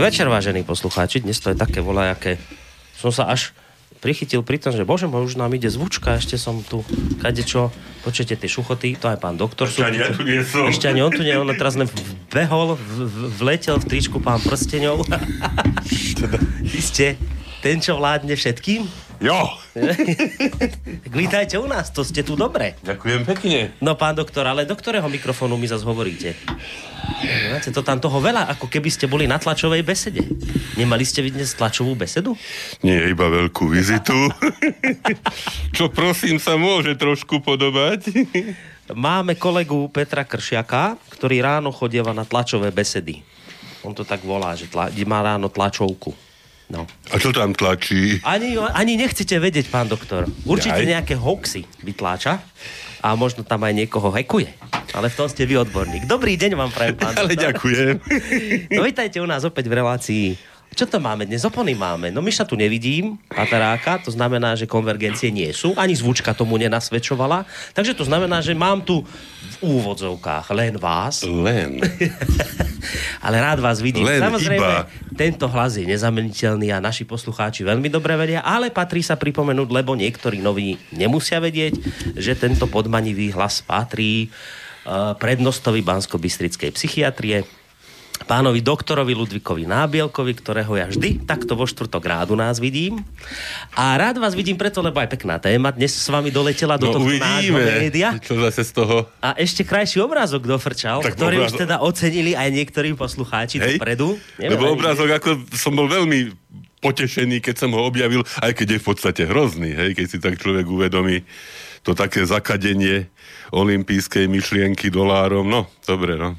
Dobrý večer, vážení poslucháči. Dnes to je také volajaké. Som sa až prichytil pri tom, že bože môj, už nám ide zvučka, ešte som tu, kadečo, počujete tie šuchoty, to aj pán doktor. Ešte ani ja tu nie som. Ešte ani on tu nie, on teraz len behol, vletel v tričku pán prsteňov. Vy ste ten, čo vládne všetkým? Jo. tak vítajte u nás, to ste tu dobre. Ďakujem pekne. No pán doktor, ale do ktorého mikrofónu mi zase hovoríte? Máte to tam toho veľa, ako keby ste boli na tlačovej besede. Nemali ste vy dnes tlačovú besedu? Nie, iba veľkú vizitu. Čo prosím sa môže trošku podobať. Máme kolegu Petra Kršiaka, ktorý ráno chodieva na tlačové besedy. On to tak volá, že tla, má ráno tlačovku. No. A čo tam tlačí? Ani, ani nechcete vedieť, pán doktor. Určite Aj. nejaké hoaxy vytláča a možno tam aj niekoho hekuje. Ale v tom ste vy odborník. Dobrý deň vám prajem, pán Ale doktor. ďakujem. No vítajte u nás opäť v relácii čo to máme dnes? Opony máme. No Myša tu nevidím, Pateráka, to znamená, že konvergencie nie sú. Ani zvučka tomu nenasvedčovala. Takže to znamená, že mám tu v úvodzovkách len vás. Len. Ale rád vás vidím. Len Samozrejme, iba. tento hlas je nezameniteľný a naši poslucháči veľmi dobre vedia, ale patrí sa pripomenúť, lebo niektorí noví nemusia vedieť, že tento podmanivý hlas patrí uh, prednostovi Bansko-Bystrickej psychiatrie, pánovi doktorovi Ludvikovi Nábielkovi, ktorého ja vždy takto vo štvrtok rádu nás vidím. A rád vás vidím preto, lebo aj pekná téma. Dnes s vami doletela do no, toho nášho média. Čo zase z toho? A ešte krajší obrázok dofrčal, tak ktorý obrázok... už teda ocenili aj niektorí poslucháči Hej, dopredu. Neviem, lebo obrázok, ako som bol veľmi potešený, keď som ho objavil, aj keď je v podstate hrozný, hej, keď si tak človek uvedomí to také zakadenie olimpijskej myšlienky dolárom. No, dobre, no.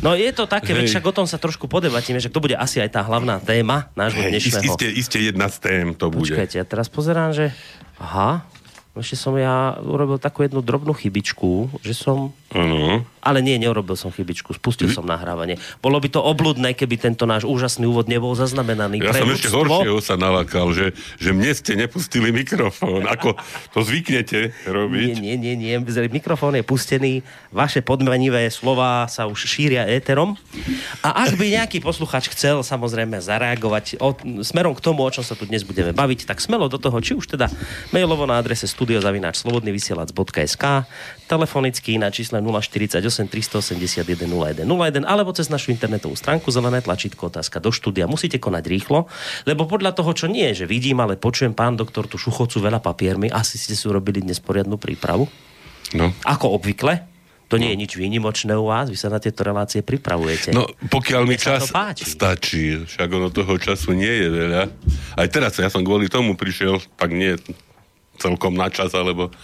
No je to také, veď však o tom sa trošku podebatíme, že to bude asi aj tá hlavná téma nášho dnešného. Isté, isté jedna z tém to bude. Počkajte, ja teraz pozerám, že aha, ešte som ja urobil takú jednu drobnú chybičku, že som... Uh-huh. Ale nie, neurobil som chybičku, spustil som nahrávanie. Bolo by to obludné, keby tento náš úžasný úvod nebol zaznamenaný. Ja som ešte horšieho sa nalakal, že, že mne ste nepustili mikrofón. Ako to zvyknete robiť? Nie, nie, nie, nie. Mikrofón je pustený, vaše podmanivé slova sa už šíria éterom. A ak by nejaký posluchač chcel samozrejme zareagovať o, smerom k tomu, o čom sa tu dnes budeme baviť, tak smelo do toho, či už teda mailovo na adrese studiozavináč.slobodnyvysielac.sk telefonicky na čísle 048 381 0101 alebo cez našu internetovú stránku zelené tlačítko otázka do štúdia. Musíte konať rýchlo, lebo podľa toho, čo nie, že vidím, ale počujem pán doktor tú šuchocu veľa papiermi, asi ste si urobili dnes poriadnu prípravu. No. Ako obvykle, to nie je nič výnimočné u vás, vy sa na tieto relácie pripravujete. No, pokiaľ mi čas stačí, však ono toho času nie je veľa. Aj teraz, ja som kvôli tomu prišiel, tak nie celkom na čas, alebo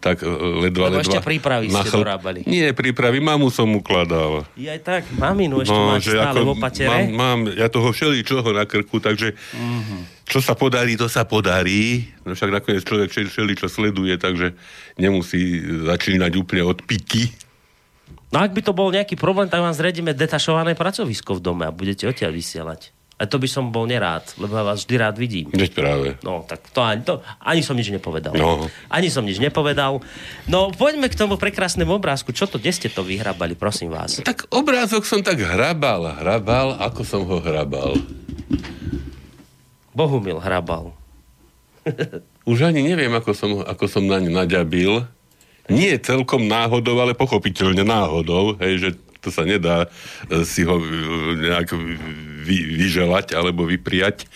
tak e, ledva, Lebo ledva. ešte prípravy ste chl... dorábali. Nie, prípravy, mamu som ukladal. Je aj tak, maminu ešte no, máte stále ako, v opatere? Mám, mám, ja toho všeli čoho na krku, takže uh-huh. čo sa podarí, to sa podarí. No však nakoniec človek všeli čo sleduje, takže nemusí začínať úplne od piky. No ak by to bol nejaký problém, tak vám zredíme detašované pracovisko v dome a budete odtiaľ vysielať. A to by som bol nerád, lebo ja vás vždy rád vidím. Veď práve. No, tak to ani, to, ani som nič nepovedal. No. Ani som nič nepovedal. No, poďme k tomu prekrásnemu obrázku. Čo to, kde ste to vyhrabali, prosím vás? Tak obrázok som tak hrabal, hrabal, ako som ho hrabal. Bohumil hrabal. Už ani neviem, ako som, ako som na ňu naďabil. Nie celkom náhodou, ale pochopiteľne náhodou, hej, že to sa nedá e, si ho e, nejak vy, vyželať alebo vypriať.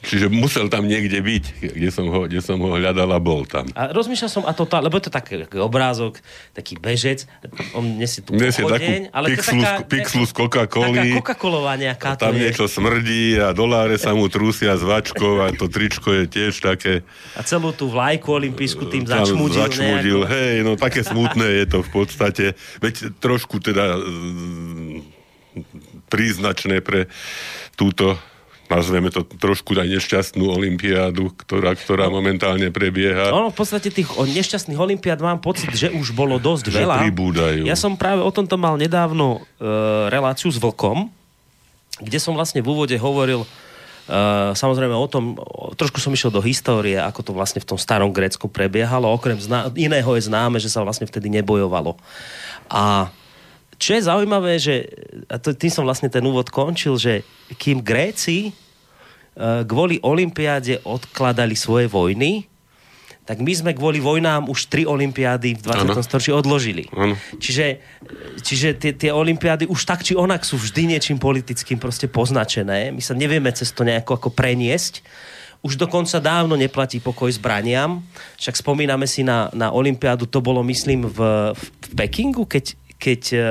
Čiže musel tam niekde byť, kde som ho, kde som ho hľadal a bol tam. A rozmýšľal som, a to, lebo je to taký obrázok, taký bežec, on nesie tu nesie pochodeň, ale pixlu, to taká, pixlu z Coca-Coly. Taká Coca-Colová nejaká. Tam je. niečo smrdí a doláre sa mu trúsia s vačkou a to tričko je tiež také... A celú tú vlajku olimpijskú tým začmudil. začmudil hej, no také smutné je to v podstate. Veď trošku teda mm, príznačné pre túto nazveme to trošku aj nešťastnú olimpiádu, ktorá, ktorá momentálne prebieha. Ono v podstate tých nešťastných olimpiád mám pocit, že už bolo dosť že veľa. Pribúdajú. Ja som práve o tomto mal nedávno e, reláciu s Vlkom, kde som vlastne v úvode hovoril Uh, samozrejme o tom, trošku som išiel do histórie, ako to vlastne v tom starom Grécku prebiehalo. Okrem zna- iného je známe, že sa vlastne vtedy nebojovalo. A čo je zaujímavé, že, a to, tým som vlastne ten úvod končil, že kým Gréci uh, kvôli Olympiáde odkladali svoje vojny, tak my sme kvôli vojnám už tri olympiády v 20. Ano. storočí odložili. Ano. Čiže, čiže tie, tie olympiády už tak či onak sú vždy niečím politickým proste poznačené. My sa nevieme cez to nejako ako preniesť. Už dokonca dávno neplatí pokoj zbraniam. Však spomíname si na, na olympiádu, to bolo myslím v, v Pekingu, keď, keď uh,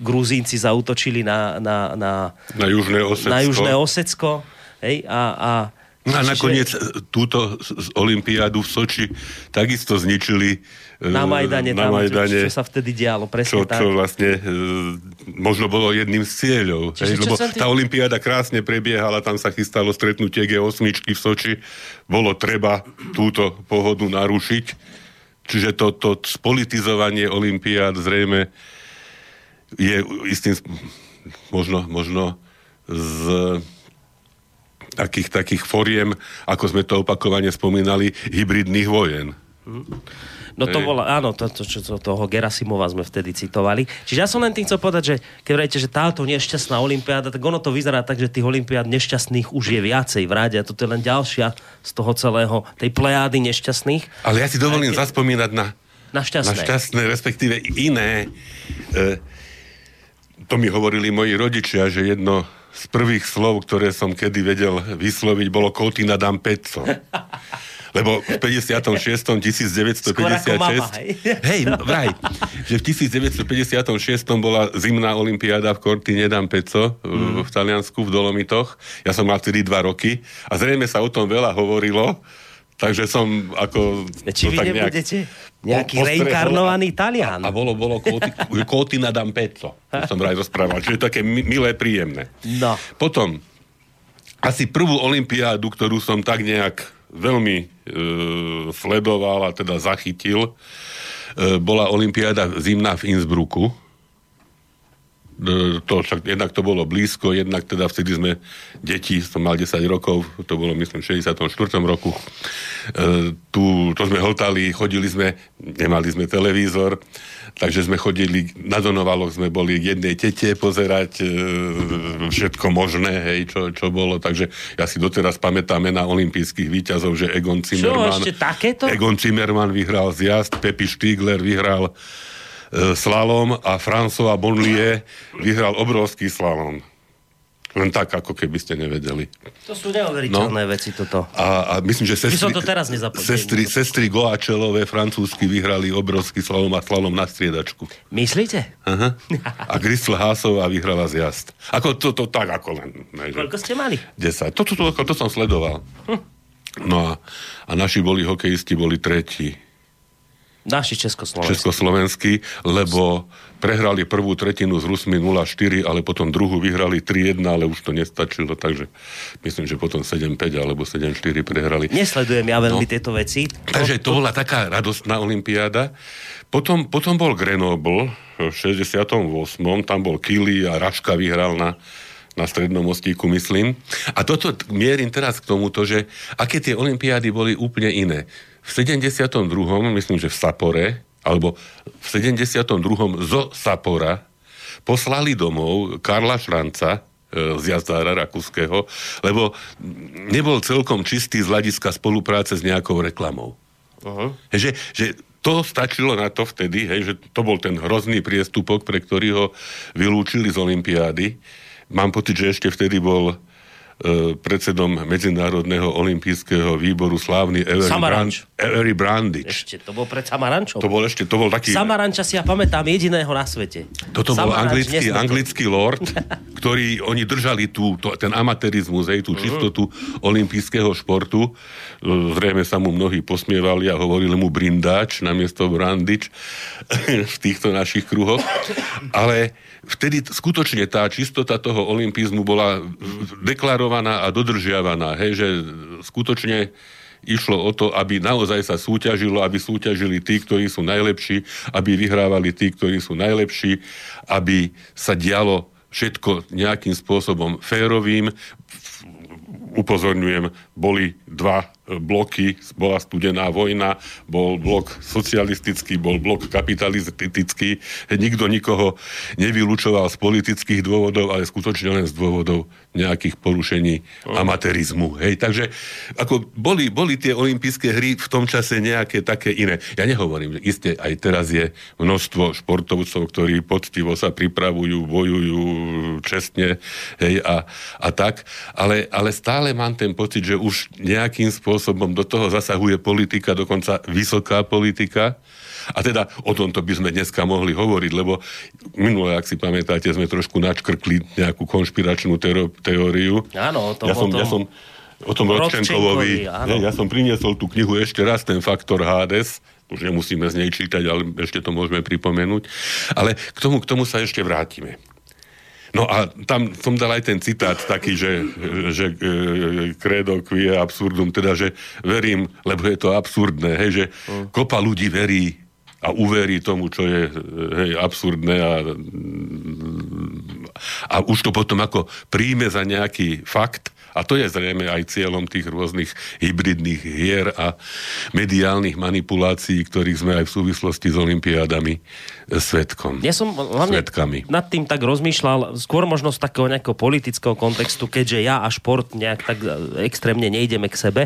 Gruzínci zautočili na, na, na, na Južné Osecko. Na Južné Osecko hej, a, a No a nakoniec túto Olympiádu v Soči takisto zničili e, na Majdane, na tam, Majdane čo, čo sa vtedy dialo, presne čo, tak. čo vlastne e, možno bolo jedným z cieľov. Čiže, hej, lebo ty... tá Olympiáda krásne prebiehala, tam sa chystalo stretnutie G8 v Soči, bolo treba túto pohodu narušiť. Čiže to, to spolitizovanie Olympiád zrejme je istým možno, možno z takých, takých foriem, ako sme to opakovane spomínali, hybridných vojen. No to bola, áno, to, to, čo, to, toho Gerasimova sme vtedy citovali. Čiže ja som len tým chcel povedať, že keď hovoríte, že táto nešťastná olimpiáda, tak ono to vyzerá tak, že tých olimpiád nešťastných už je viacej v ráde a toto je len ďalšia z toho celého, tej plejády nešťastných. Ale ja si dovolím keď... zaspomínať na, na šťastné. Na šťastné, respektíve iné. E, to mi hovorili moji rodičia, že jedno z prvých slov, ktoré som kedy vedel vysloviť, bolo Kotina dam pezzo. Lebo v 56. 1956... mama, hej? hej, vraj, že v 1956. bola zimná olimpiáda v Cortine d'Ampezzo mm. v Taliansku, v Dolomitoch. Ja som mal vtedy dva roky a zrejme sa o tom veľa hovorilo, takže som ako... Či vy nebudete nejaký reinkarnovaný Talian. A, a bolo, bolo Cortina d'Ampezzo. To som vraj rozprával. Čiže také milé, príjemné. No. Potom, asi prvú olimpiádu, ktorú som tak nejak veľmi e, sledoval a teda zachytil, e, bola Olympiáda zimná v Innsbrucku. E, to však, jednak to bolo blízko, jednak teda vtedy sme deti, som mal 10 rokov, to bolo myslím v 64. roku. E, tu, to sme hltali, chodili sme, nemali sme televízor, Takže sme chodili, na Donovaloch sme boli k jednej tete pozerať e, všetko možné, hej, čo, čo bolo. Takže ja si doteraz pamätám na olympijských výťazov, že Egon Zimmermann... Čo, ešte takéto? Egon Zimmermann vyhral zjazd, Pepi Štigler vyhral slalom a François Bonlier vyhral obrovský slalom. Len tak, ako keby ste nevedeli. To sú neuveriteľné no. veci toto. A, a myslím, že sestry, som to teraz sestry, sestry Goačelové francúzsky vyhrali obrovský slalom a slalom na striedačku. Myslíte? Aha. A Gristel Hásová vyhrala zjazd. Ako to, to tak, ako len. Ne, Koľko ste mali? 10. To, to, to, to, to som sledoval. Hm. No a, a naši boli hokejisti, boli tretí. Naši československí. Československí, lebo prehrali prvú tretinu s Rusmi 0-4, ale potom druhú vyhrali 3-1, ale už to nestačilo, takže myslím, že potom 7-5 alebo 7-4 prehrali. Nesledujem ja veľmi no. tieto veci. Takže to bola taká radostná olimpiáda. Potom, potom bol Grenoble v 68. Tam bol Kili a Raška vyhral na, na strednom mostíku, myslím. A toto mierim teraz k tomuto, že aké tie olimpiády boli úplne iné v 72. myslím, že v Sapore, alebo v 72. zo Sapora poslali domov Karla Šranca, e, z jazdára rakúskeho, lebo nebol celkom čistý z hľadiska spolupráce s nejakou reklamou. Uh-huh. Že, že to stačilo na to vtedy, hej, že to bol ten hrozný priestupok, pre ktorý ho vylúčili z Olympiády. Mám pocit, že ešte vtedy bol predsedom Medzinárodného olympijského výboru slávny Avery, Brand, Avery Brandič. Ešte, to bol pred Samarančom. To bol ešte, to bol taký... Samaranča si ja pamätám jediného na svete. Toto Samaranč, bol anglický, anglický lord, ktorý, oni držali tú, to, ten amatérizmus, tú mhm. čistotu uh-huh. olympijského športu. Zrejme sa mu mnohí posmievali a hovorili mu Brindáč namiesto Brandič v týchto našich kruhoch. Ale vtedy skutočne tá čistota toho olympizmu bola deklarovaná a dodržiavaná, hej, že skutočne išlo o to, aby naozaj sa súťažilo, aby súťažili tí, ktorí sú najlepší, aby vyhrávali tí, ktorí sú najlepší, aby sa dialo všetko nejakým spôsobom férovým. Upozorňujem, boli dva bloky, bola studená vojna, bol blok socialistický, bol blok kapitalistický. Nikto nikoho nevylúčoval z politických dôvodov, ale skutočne len z dôvodov nejakých porušení amatérizmu. Hej, takže ako boli, boli tie olympijské hry v tom čase nejaké také iné. Ja nehovorím, že iste aj teraz je množstvo športovcov, ktorí poctivo sa pripravujú, bojujú čestne hej, a, a tak, ale, ale stále mám ten pocit, že už nejakým spôsobom do toho zasahuje politika, dokonca vysoká politika. A teda o tomto by sme dneska mohli hovoriť, lebo minule, ak si pamätáte, sme trošku načkrkli nejakú konšpiračnú teóriu. Áno, o tom, ja som, tom... Ja som o tom Rodčenkovovi. Ja som priniesol tú knihu ešte raz, ten faktor Hades, už nemusíme z nej čítať, ale ešte to môžeme pripomenúť. Ale k tomu, k tomu sa ešte vrátime. No a tam som dal aj ten citát taký, že, že e, credo qui je absurdum, teda, že verím, lebo je to absurdné, hej, že mm. kopa ľudí verí a uverí tomu, čo je hej, absurdné a, a už to potom ako príjme za nejaký fakt a to je zrejme aj cieľom tých rôznych hybridných hier a mediálnych manipulácií, ktorých sme aj v súvislosti s olimpiádami svetkom. Ja som hlavne svetkami. nad tým tak rozmýšľal, skôr možno z takého nejakého politického kontextu, keďže ja a šport nejak tak extrémne nejdeme k sebe,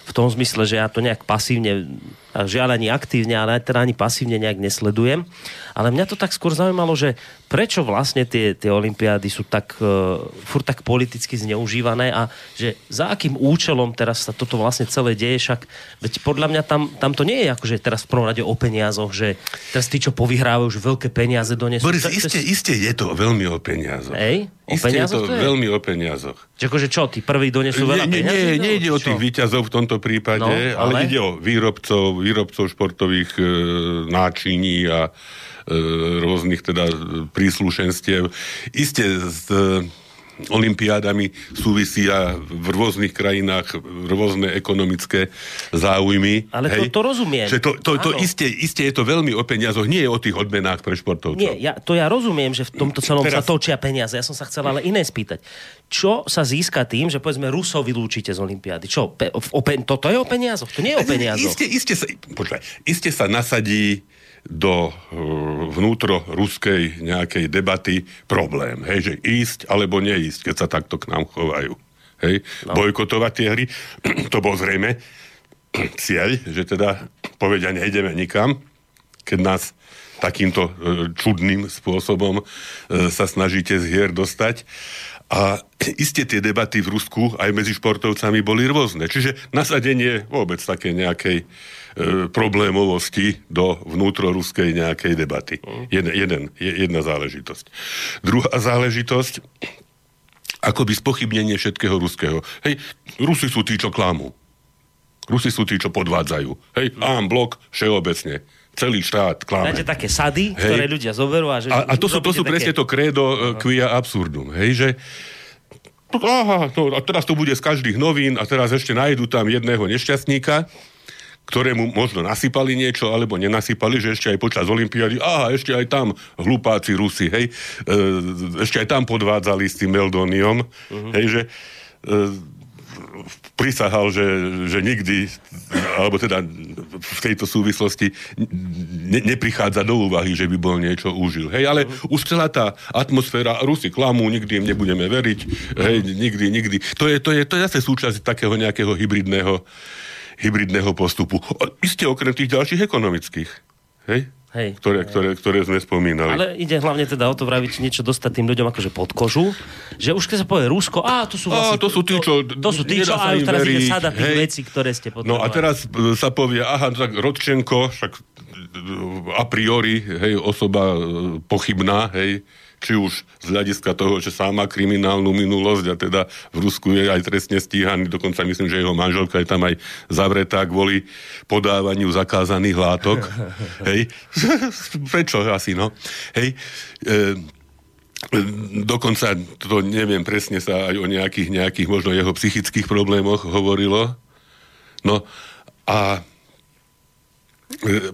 v tom zmysle, že ja to nejak pasívne žiaľ ani aktívne, ale teda ani pasívne nejak nesledujem. Ale mňa to tak skôr zaujímalo, že prečo vlastne tie, tie olimpiády sú tak, uh, furt tak politicky zneužívané a že za akým účelom teraz sa toto vlastne celé deje, však veď podľa mňa tam, tam to nie je ako, že teraz v prvom rade o peniazoch, že teraz tí, čo povyhrávajú, už veľké peniaze donesú. Boris, to, iste, iste je to veľmi o peniazoch. Hej? O Isté peniazoch je to, to je? veľmi o peniazoch. Čiže akože čo, tí prví donesú veľa nie, nie, nie, ide o tých výťazov v tomto prípade, no, ale... ale ide o výrobcov, výrobcov športových e, náčiní a e, rôznych teda príslušenstiev. Isté z olimpiádami súvisia v rôznych krajinách rôzne ekonomické záujmy. Ale hej? to, to rozumiem. Že to, to, to isté, isté je to veľmi o peniazoch, nie je o tých odmenách pre športovcov. Nie, ja, to ja rozumiem, že v tomto celom Teraz... sa točia peniaze. Ja som sa chcel ale iné spýtať. Čo sa získa tým, že povedzme Rusov vylúčite z Olympiády? Čo? Pe, o, pe, toto je o peniazoch? To nie je o peniazoch. Isté, isté, sa, počkaj, isté sa nasadí do uh, vnútro ruskej nejakej debaty problém. Hej, že ísť alebo neísť, keď sa takto k nám chovajú. Hej, no. bojkotovať tie hry, to bol zrejme cieľ, že teda povedia, nejdeme nikam, keď nás takýmto uh, čudným spôsobom uh, sa snažíte z hier dostať. A iste tie debaty v Rusku aj medzi športovcami boli rôzne. Čiže nasadenie vôbec také nejakej E, problémovosti do vnútroruskej nejakej debaty. Mm. Jeden, jeden, jedna záležitosť. Druhá záležitosť, akoby spochybnenie všetkého ruského. Hej, Rusi sú tí, čo klamú. Rusi sú tí, čo podvádzajú. Hej, ám blok, všeobecne celý štát klame. Máte také sady, hej. ktoré ľudia zoberú a že... A, a to, sú, to sú také... presne to kredo uh, quia absurdum, hej, že aha, no a teraz to bude z každých novín a teraz ešte nájdu tam jedného nešťastníka ktorému možno nasypali niečo, alebo nenasypali, že ešte aj počas Olympiády, aha, ešte aj tam hlupáci Rusi, hej, e, ešte aj tam podvádzali s tým Meldoniom, uh-huh. hej, že e, prisahal, že, že nikdy, alebo teda v tejto súvislosti ne, neprichádza do úvahy, že by bol niečo užil. Hej, ale uh-huh. už celá tá atmosféra, Rusi klamú, nikdy im nebudeme veriť, hej, nikdy, nikdy. To je, to je, to je zase súčasť takého nejakého hybridného hybridného postupu. Isté okrem tých ďalších ekonomických. Hej? Hej. Ktoré, ktoré, ktoré sme spomínali. Ale ide hlavne teda o to vraviť niečo dostať tým ľuďom akože pod kožu, že už keď sa povie Rusko, a to sú vlastne... A, to sú tí, čo... To, to sú tí, čo... A už teraz ide sada tých vecí, ktoré ste potrebovali. No a teraz sa povie, aha, tak Rodčenko, však a priori, hej, osoba e, pochybná, hej, či už z hľadiska toho, že sám má kriminálnu minulosť a teda v Rusku je aj trestne stíhaný, dokonca myslím, že jeho manželka je tam aj zavretá kvôli podávaniu zakázaných látok. Hej, prečo asi, no? Hej, e, Dokonca, to neviem presne, sa aj o nejakých, nejakých možno jeho psychických problémoch hovorilo. No a e,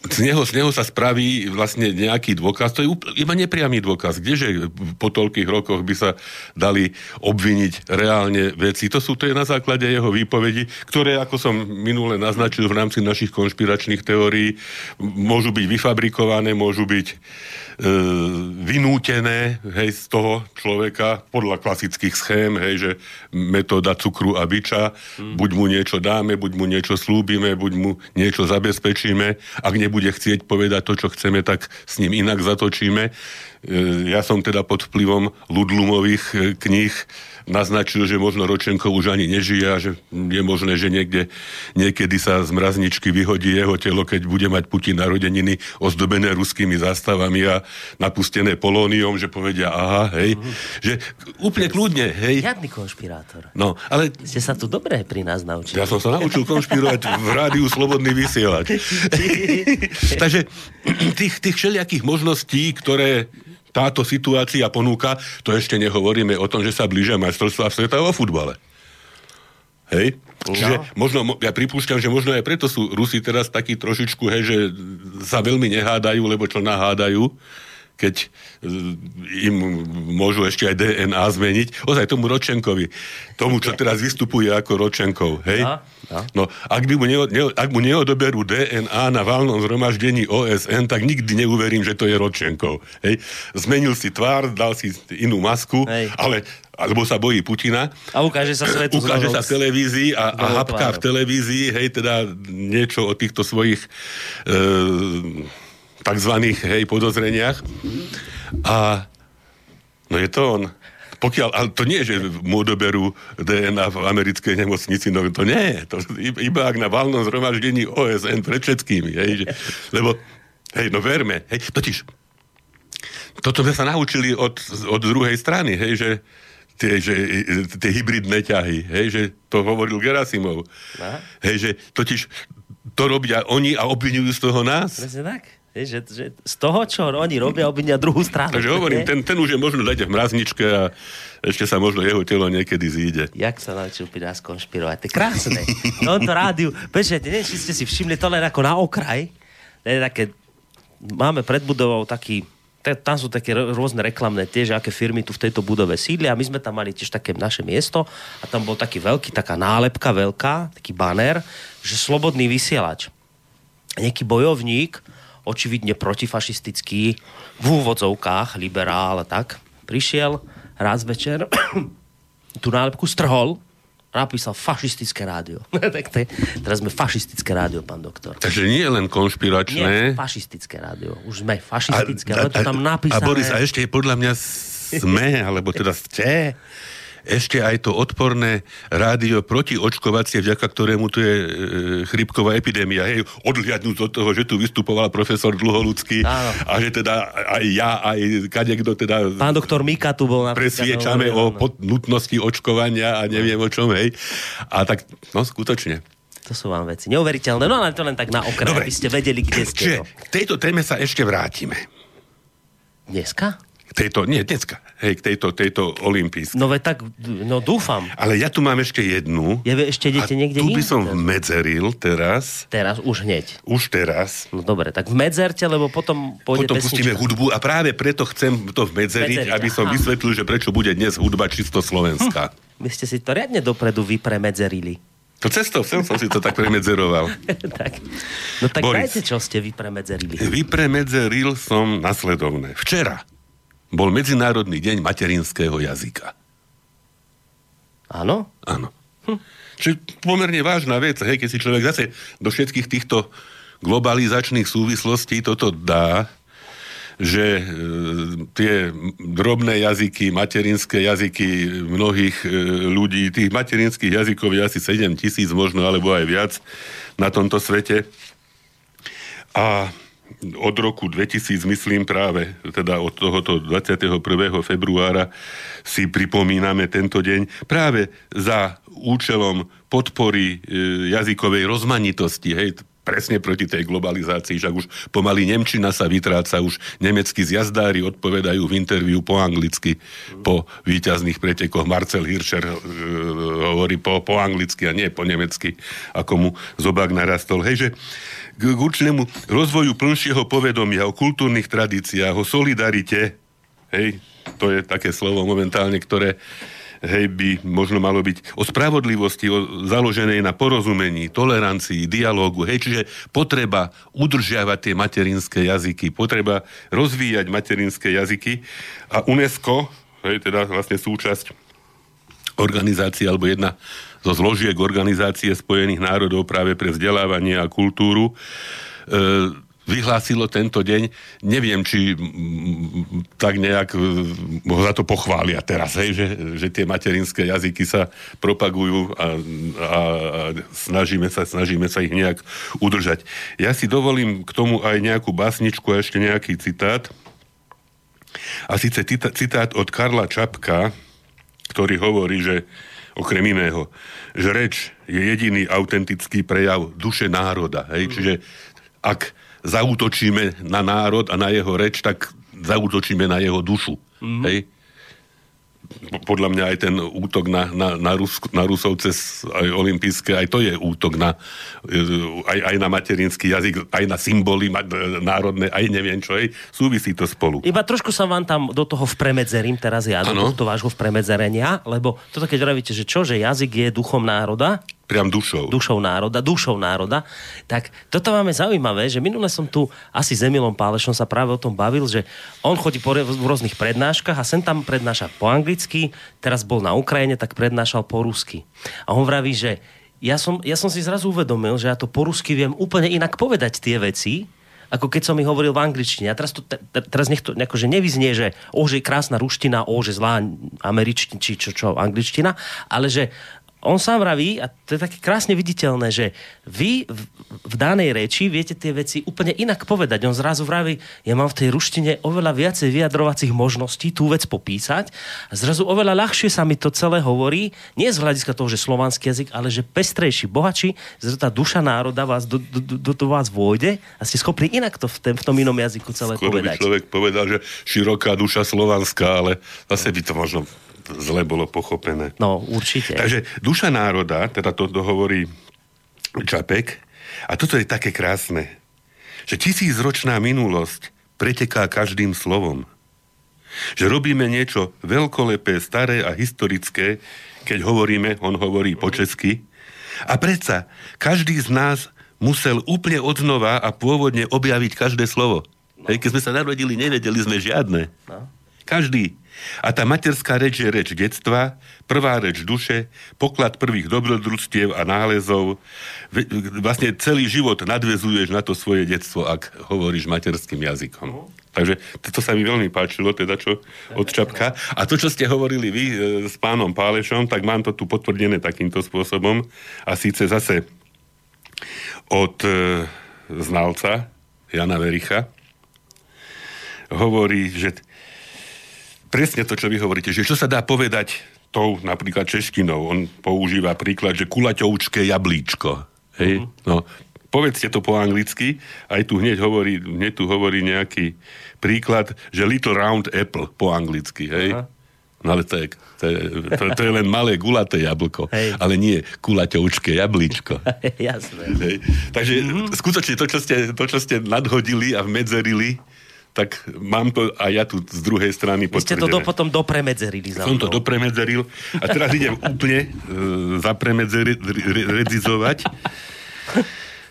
z neho, z neho sa spraví vlastne nejaký dôkaz, to je iba nepriamy dôkaz. Kdeže po toľkých rokoch by sa dali obviniť reálne veci? To sú to je na základe jeho výpovedi, ktoré, ako som minule naznačil v rámci našich konšpiračných teórií, môžu byť vyfabrikované, môžu byť e, vynútené hej, z toho človeka podľa klasických schém, hej, že metóda cukru a biča, mm. buď mu niečo dáme, buď mu niečo slúbime, buď mu niečo zabezpečíme, ak ne nebude chcieť povedať to, čo chceme, tak s ním inak zatočíme. E, ja som teda pod vplyvom Ludlumových e, kníh naznačil, že možno Ročenko už ani nežije a že je možné, že niekde, niekedy sa z mrazničky vyhodí jeho telo, keď bude mať Putin narodeniny ozdobené ruskými zástavami a napustené polóniom, že povedia aha, hej. Mm. Že úplne kľudne, hej. Žiadny konšpirátor. No, ale... Ste sa tu dobre pri nás naučili. Ja som sa naučil konšpirovať v rádiu Slobodný vysielač. Takže tých, tých všelijakých možností, ktoré táto situácia ponúka, to ešte nehovoríme o tom, že sa blížia majstrovstvá sveta vo futbale. Hej? No. Čiže možno, ja pripúšťam, že možno aj preto sú Rusi teraz takí trošičku, hej, že sa veľmi nehádajú, lebo čo nahádajú, keď e, im môžu ešte aj DNA zmeniť. Ozaj tomu Ročenkovi, tomu, čo teraz vystupuje ako Ročenkov, hej? Ja, ja. No, ak, by mu neo, ne, ak mu neodoberú DNA na valnom zhromaždení OSN, tak nikdy neuverím, že to je Ročenkov, hej? Zmenil si tvár, dal si inú masku, hej. ale alebo sa bojí Putina. A ukáže sa svetu Ukáže sa v televízii a, a hapká v televízii, hej, teda niečo o týchto svojich e, takzvaných hej, podozreniach. A no je to on. Pokiaľ, ale to nie, že mu odoberú DNA v americkej nemocnici, no to nie. To iba ak na valnom zhromaždení OSN pred všetkými. Hej, že, lebo, hej, no verme. Hej, totiž, toto sme sa naučili od, od druhej strany, hej, že tie, že, tie hybridné ťahy, hej, že to hovoril Gerasimov. Hej, že totiž to robia oni a obvinujú z toho nás. Presne tak. Je, že, že z toho, čo oni robia, obvinia druhú stranu. Takže hovorím, ten, ten už je možno dať v mrazničke a ešte sa možno jeho telo niekedy zíde. Jak sa naučil pri nás konšpirovať? To je krásne. No to rádiu, počujete, neviem, či ste si všimli, to len ako na okraj. Je také, máme pred budovou taký, tam sú také rôzne reklamné tiež, aké firmy tu v tejto budove sídlia a my sme tam mali tiež také naše miesto a tam bol taký veľký, taká nálepka veľká, taký banner, že slobodný vysielač. Nejaký bojovník očividne protifašistický, v úvodzovkách, liberál a tak, prišiel raz večer, tú nálepku strhol a napísal fašistické rádio. tak te, teraz sme fašistické rádio, pán doktor. Takže nie len konšpiračné. Nie, fašistické rádio. Už sme fašistické, a, ale to tam napísané. A Boris, a ešte podľa mňa sme, alebo teda ste ešte aj to odporné rádio protiočkovacie, vďaka ktorému tu je e, chrypková epidémia. Hej, odhľadnúť od toho, že tu vystupoval profesor Dlholudský Áno. a že teda aj ja, aj kadekto teda... Pán doktor Mika tu bol Presviečame o pod, nutnosti očkovania a neviem o čom, hej. A tak, no skutočne. To sú vám veci neuveriteľné, no ale to len tak na okraj, aby ste vedeli, kde ste. Čiže k tejto téme sa ešte vrátime. Dneska? Tejto, nie dneska, hej, k tejto, tejto olimpijskej. No ve tak, no dúfam. Ale ja tu mám ešte jednu. Ja ešte idete niekde tu by som vmedzeril teraz. Teraz, už hneď. Už teraz. No dobre, tak vmedzerte, lebo potom pôjde Potom pustíme hudbu a práve preto chcem to vmedzeriť, aby som aha. vysvetlil, že prečo bude dnes hudba čisto slovenská. Hm. Vy ste si to riadne dopredu vypremedzerili. To cestou sem som si to tak premedzeroval. tak. No tak Boris, dajte, čo ste vypremedzerili. Vypremedzeril som nasledovné. Včera bol Medzinárodný deň materinského jazyka. Áno? Áno. Hm. Čiže pomerne vážna vec, hej, keď si človek zase do všetkých týchto globalizačných súvislostí toto dá, že e, tie drobné jazyky, materinské jazyky mnohých e, ľudí, tých materinských jazykov je asi 7 tisíc možno, alebo aj viac na tomto svete. A od roku 2000, myslím práve, teda od tohoto 21. februára si pripomíname tento deň práve za účelom podpory e, jazykovej rozmanitosti, hej, presne proti tej globalizácii, že už pomaly Nemčina sa vytráca, už nemeckí zjazdári odpovedajú v interviu po anglicky, po výťazných pretekoch. Marcel Hirscher e, hovorí po, po anglicky a nie po nemecky, ako mu zobák narastol. Hej, že k, určitému rozvoju plnšieho povedomia o kultúrnych tradíciách, o solidarite, hej, to je také slovo momentálne, ktoré hej, by možno malo byť o spravodlivosti, o založenej na porozumení, tolerancii, dialógu, hej, čiže potreba udržiavať tie materinské jazyky, potreba rozvíjať materinské jazyky. A UNESCO, hej, teda vlastne súčasť organizácie alebo jedna zo zložiek organizácie Spojených národov práve pre vzdelávanie a kultúru, e, vyhlásilo tento deň. Neviem, či tak nejak ho za to pochvália teraz, hej, že, že tie materinské jazyky sa propagujú a, a, a snažíme, sa, snažíme sa ich nejak udržať. Ja si dovolím k tomu aj nejakú básničku a ešte nejaký citát. A síce citát od Karla Čapka, ktorý hovorí, že okrem iného, že reč je jediný autentický prejav duše národa. Hej? Mm. Čiže ak zautočíme na národ a na jeho reč, tak zautočíme na jeho dušu. Mm-hmm. Hej? Podľa mňa aj ten útok na, na, na, Rus, na Rusov cez aj olympijské, aj to je útok na, aj, aj na materinský jazyk, aj na symboly národné, aj neviem čo, aj súvisí to spolu. Iba trošku sa vám tam do toho vpremedzerím teraz ja, ano? do tohto vášho vpremedzerenia, lebo toto keď vravíte, že čo, že jazyk je duchom národa, priam dušou. Dušou národa, dušou národa. Tak toto máme zaujímavé, že minule som tu asi s Emilom Pálešom sa práve o tom bavil, že on chodí po rôznych prednáškach a sem tam prednáša po anglicky, teraz bol na Ukrajine, tak prednášal po rusky. A on vraví, že ja som, ja som si zrazu uvedomil, že ja to po rusky viem úplne inak povedať tie veci, ako keď som mi hovoril v angličtine. A teraz, to, teraz nech to akože nevyznie, že o, že je krásna ruština, o, že zlá američtina, či čo, čo, angličtina, ale že on sám vraví, a to je také krásne viditeľné, že vy v, v danej reči viete tie veci úplne inak povedať. On zrazu vraví, ja mám v tej ruštine oveľa viacej vyjadrovacích možností tú vec popísať a zrazu oveľa ľahšie sa mi to celé hovorí, nie z hľadiska toho, že slovanský jazyk, ale že pestrejší, bohačí, že tá duša národa vás do, do, do, do vás vôjde a ste schopní inak to v, ten, v tom inom jazyku celé Skoro povedať. by človek povedal, že široká duša slovanská, ale zase by to možno zle bolo pochopené. No, určite. Takže duša národa, teda to, hovorí Čapek, a toto je také krásne, že tisícročná minulosť preteká každým slovom. Že robíme niečo veľkolepé, staré a historické, keď hovoríme, on hovorí po česky, a predsa každý z nás musel úplne odznova a pôvodne objaviť každé slovo. No. Hej, keď sme sa narodili, nevedeli sme žiadne. No. Každý. A tá materská reč je reč detstva, prvá reč duše, poklad prvých dobrodružstiev a nálezov. Vlastne celý život nadvezuješ na to svoje detstvo, ak hovoríš materským jazykom. Takže toto sa mi veľmi páčilo, teda čo od Čapka. A to, čo ste hovorili vy e, s pánom Pálešom, tak mám to tu potvrdené takýmto spôsobom. A síce zase od e, znalca Jana Vericha hovorí, že presne to, čo vy hovoríte, že čo sa dá povedať tou napríklad češtinou. On používa príklad, že kulaťoučké jablíčko. Hej? Uh-huh. No, povedzte to po anglicky, aj tu hneď hovorí, hneď tu hovorí nejaký príklad, že little round apple po anglicky, hej? Uh-huh. No ale to je, to, je, to, to je len malé gulaté jablko, hej. ale nie kulaťoučké jablíčko. Jasné. Hej. Takže mm-hmm. skutočne to čo, ste, to, čo ste nadhodili a vmedzerili, tak mám to aj ja tu z druhej strany potvrdené. ste to do, potom dopremedzerili. Som to dopremedzeril a teraz idem úplne e, zapremedzeriť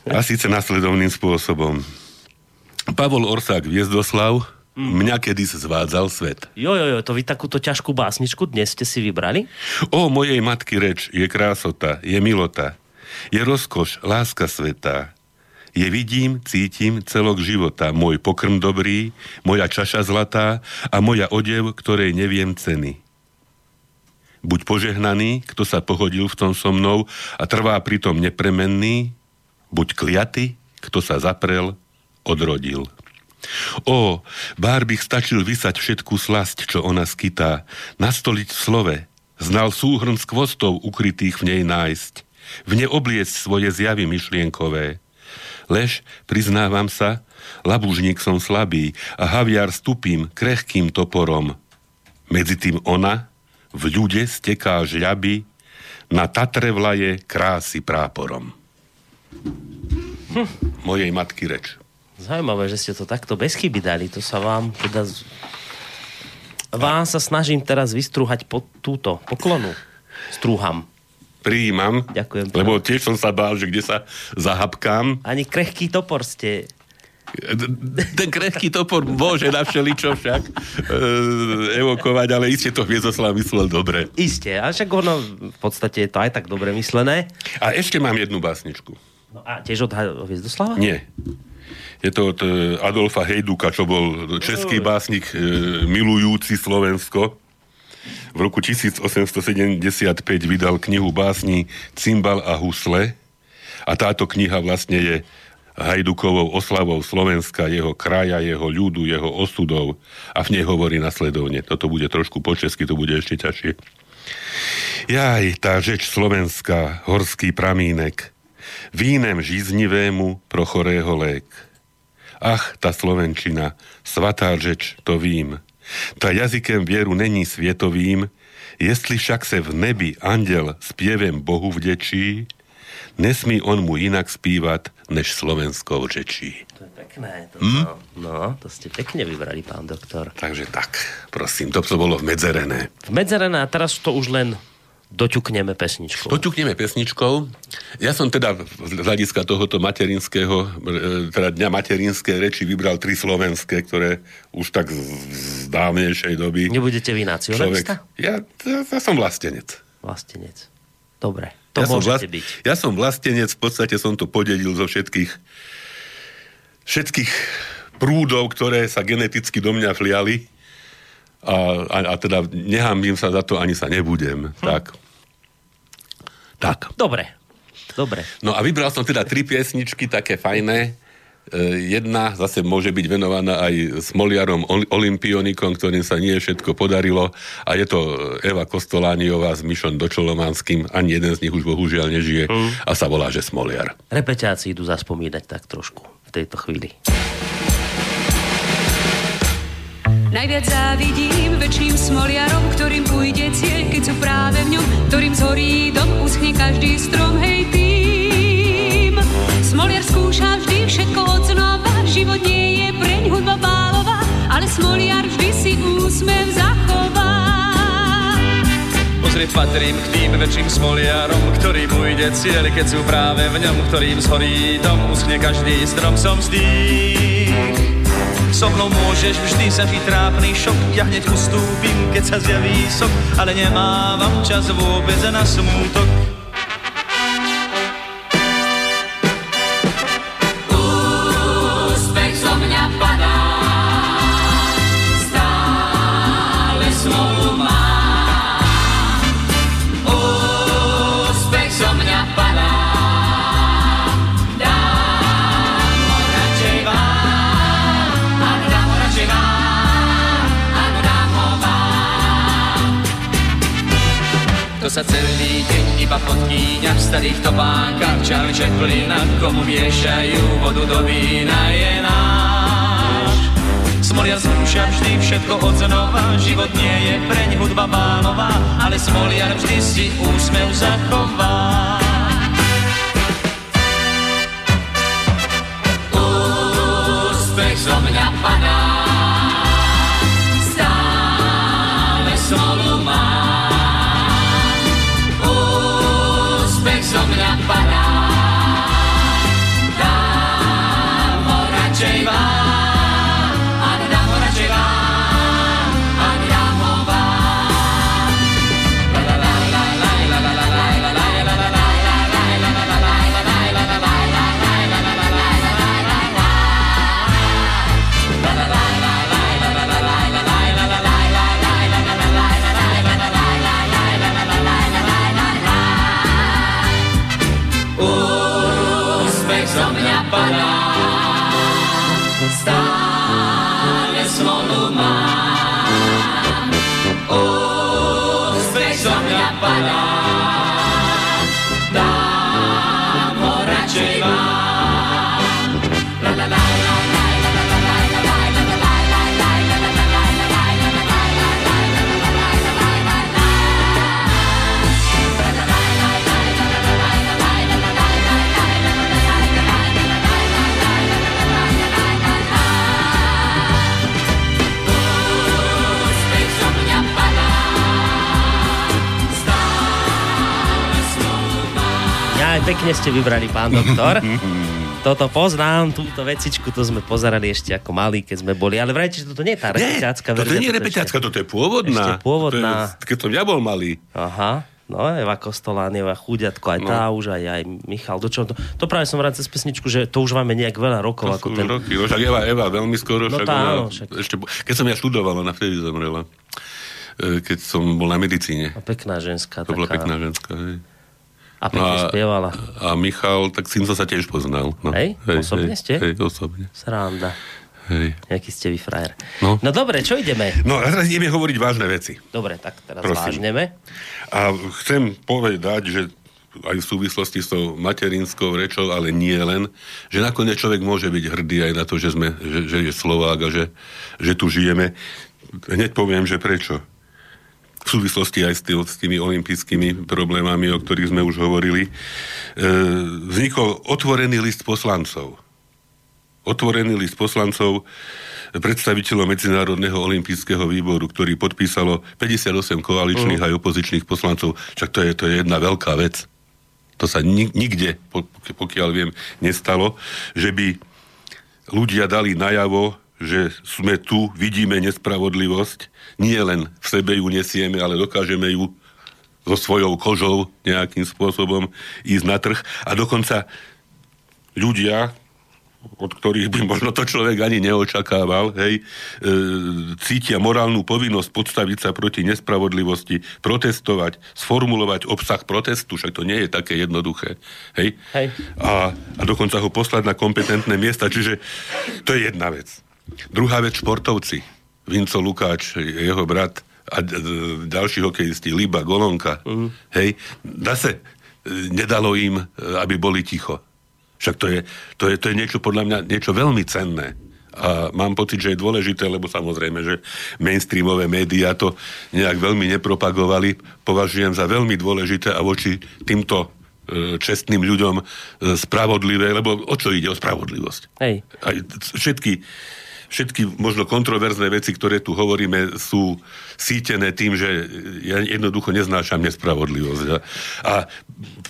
a síce nasledovným spôsobom. Pavol Orsák Viezdoslav mm. mňa kedy zvádzal svet. Jo, jo, jo, to vy takúto ťažkú básničku dnes ste si vybrali? O mojej matky reč je krásota, je milota, je rozkoš, láska sveta, je vidím, cítim celok života. Môj pokrm dobrý, moja čaša zlatá a moja odev, ktorej neviem ceny. Buď požehnaný, kto sa pohodil v tom so mnou a trvá pritom nepremenný, buď kliaty, kto sa zaprel, odrodil. O, bár bych stačil vysať všetku slasť, čo ona skytá, nastoliť v slove, znal súhrn skvostov ukrytých v nej nájsť, v ne obliecť svoje zjavy myšlienkové, Lež, priznávam sa, labúžnik som slabý a haviar stupím krehkým toporom. Medzi tým ona v ľude steká žľaby, na Tatre vlaje krásy práporom. Hm. Mojej matky reč. Zaujímavé, že ste to takto bez chyby dali. To sa vám teda... Vám sa snažím teraz vystrúhať po túto poklonu. Strúham. Prijímam. Ďakujem. Lebo tiež som sa bál, že kde sa zahapkám. Ani krehký topor ste ten krehký topor môže na všeličo však e, evokovať, ale iste to Hviezoslav myslel dobre. Isté, a však ono v podstate je to aj tak dobre myslené. A ešte mám jednu básničku. No a tiež od Hviezdoslava? Nie. Je to od e, Adolfa Hejduka, čo bol český básnik e, milujúci Slovensko. V roku 1875 vydal knihu básni Cymbal a husle a táto kniha vlastne je Hajdukovou oslavou Slovenska, jeho kraja, jeho ľudu, jeho osudov a v nej hovorí nasledovne. Toto bude trošku po česky, to bude ešte ťažšie. Jaj, tá žeč Slovenska, horský pramínek, vínem žíznivému pro chorého lék. Ach, tá Slovenčina, svatá žeč, to vím. Ta jazykem vieru není svietovým, jestli však se v nebi andel spievem Bohu vdečí, nesmí on mu inak spívať, než slovenskou řečí. To je pekné. To, hm? No, to ste pekne vybrali, pán doktor. Takže tak, prosím, to, to bolo v medzerené. V medzerené a teraz to už len doťukneme pesničkou. Doťukneme pesničkou. Ja som teda z hľadiska tohoto materinského, e, teda dňa materinské reči vybral tri slovenské, ktoré už tak z dávnejšej doby... Nebudete vy nacionalista? Človek, ja, ja, ja som vlastenec. Vlastenec. Dobre. To ja som, vlast, byť. ja som vlastenec, v podstate som to podelil zo všetkých všetkých prúdov, ktoré sa geneticky do mňa vliali a, a, a teda nehambím sa za to, ani sa nebudem. Hm. Tak. Tak. Dobre. Dobre. No a vybral som teda tri piesničky, také fajné. E, jedna zase môže byť venovaná aj Smoliarom Olympionikom, ktorým sa nie všetko podarilo a je to Eva Kostolániová s Mišom Dočolomanským, ani jeden z nich už bohužiaľ nežije mm. a sa volá, že Smoliar. Repeťáci idú zaspomínať tak trošku v tejto chvíli. Najviac závidím väčším smoliarom, ktorým ujde cieľ, keď sú práve v ňom, ktorým zhorí dom, uschne každý strom, hej tým. Smoliar skúša vždy všetko od znova, život nie je preň hudba bálová, ale smoliar vždy si úsmev zachová. Pozrieť patrím k tým väčším smoliarom, ktorým ujde cieľ, keď sú práve v ňom, ktorým zhorí dom, uschne každý strom, som z So mnou môžeš vždy zažiť trápny šok. Ja hneď ustúpim, keď sa zjaví sok Ale nemávam čas vôbec na smútok sa celý deň iba podkýňa v starých topánkach. Čarče plina, komu miešajú vodu do vína je náš. Smoliar skúša vždy všetko od znova Život nie je preň hudba bánová Ale smoliar vždy si úsmev zachová. Úspech zo mňa Stále smolu mám. Pekne ste vybrali, pán doktor. Toto poznám, túto vecičku, to sme pozerali ešte ako malí, keď sme boli. Ale vrajte, že toto nie je tá repetácka toto verzia. nie je toto repetácka, toto je pôvodná. ešte pôvodná. To je, keď som ja bol malý. Aha. No, Eva Kostolánieva, Chúďatko, aj tá No. už, aj, aj Michal. Do čoho to, to práve som rád cez pesničku, že to už máme nejak veľa rokov. To ako ten, roky. No, však Eva, Eva veľmi skoro. No však tá, ona, áno, však. Ešte, keď som ja študoval, ona vtedy zomrela. E, Keď som bol na medicíne. No, pekná ženská. To bola taká, pekná ženská. Hej. A pekne spievala. a Michal, tak s tým som sa tiež poznal. No. Hej? Osobne ste? Hej, osobne. Sranda. Hej. Nejaký ste vy frajer. No. no dobre, čo ideme? No a teraz ideme hovoriť vážne veci. Dobre, tak teraz Prosím. vážneme. A chcem povedať, že aj v súvislosti s tou materinskou rečou, ale nie len, že nakoniec človek môže byť hrdý aj na to, že, sme, že, že je Slovák a že, že tu žijeme. Hneď poviem, že prečo. V súvislosti aj s, tý, s tými olympijskými problémami, o ktorých sme už hovorili, e, vznikol otvorený list poslancov. Otvorený list poslancov predstaviteľov Medzinárodného olympijského výboru, ktorý podpísalo 58 koaličných aj opozičných poslancov. Čak to je, to je jedna veľká vec. To sa ni- nikde, po- pokiaľ viem, nestalo, že by ľudia dali najavo, že sme tu, vidíme nespravodlivosť, nie len v sebe ju nesieme, ale dokážeme ju so svojou kožou nejakým spôsobom ísť na trh. A dokonca ľudia, od ktorých by možno to človek ani neočakával, hej, e, cítia morálnu povinnosť podstaviť sa proti nespravodlivosti, protestovať, sformulovať obsah protestu, však to nie je také jednoduché, hej, Hej. A, a dokonca ho poslať na kompetentné miesta, čiže to je jedna vec. Druhá vec, športovci. Vinco Lukáč, jeho brat a ďalší hokejisti, Liba, Golonka, mm. hej, zase e, nedalo im, e, aby boli ticho. Však to je, to, je, to je niečo podľa mňa niečo veľmi cenné. A mám pocit, že je dôležité, lebo samozrejme, že mainstreamové médiá to nejak veľmi nepropagovali. Považujem za veľmi dôležité a voči týmto e, čestným ľuďom spravodlivé, lebo o čo ide? O spravodlivosť. Hej. Aj všetky, všetky možno kontroverzné veci, ktoré tu hovoríme, sú sítené tým, že ja jednoducho neznášam nespravodlivosť. A, a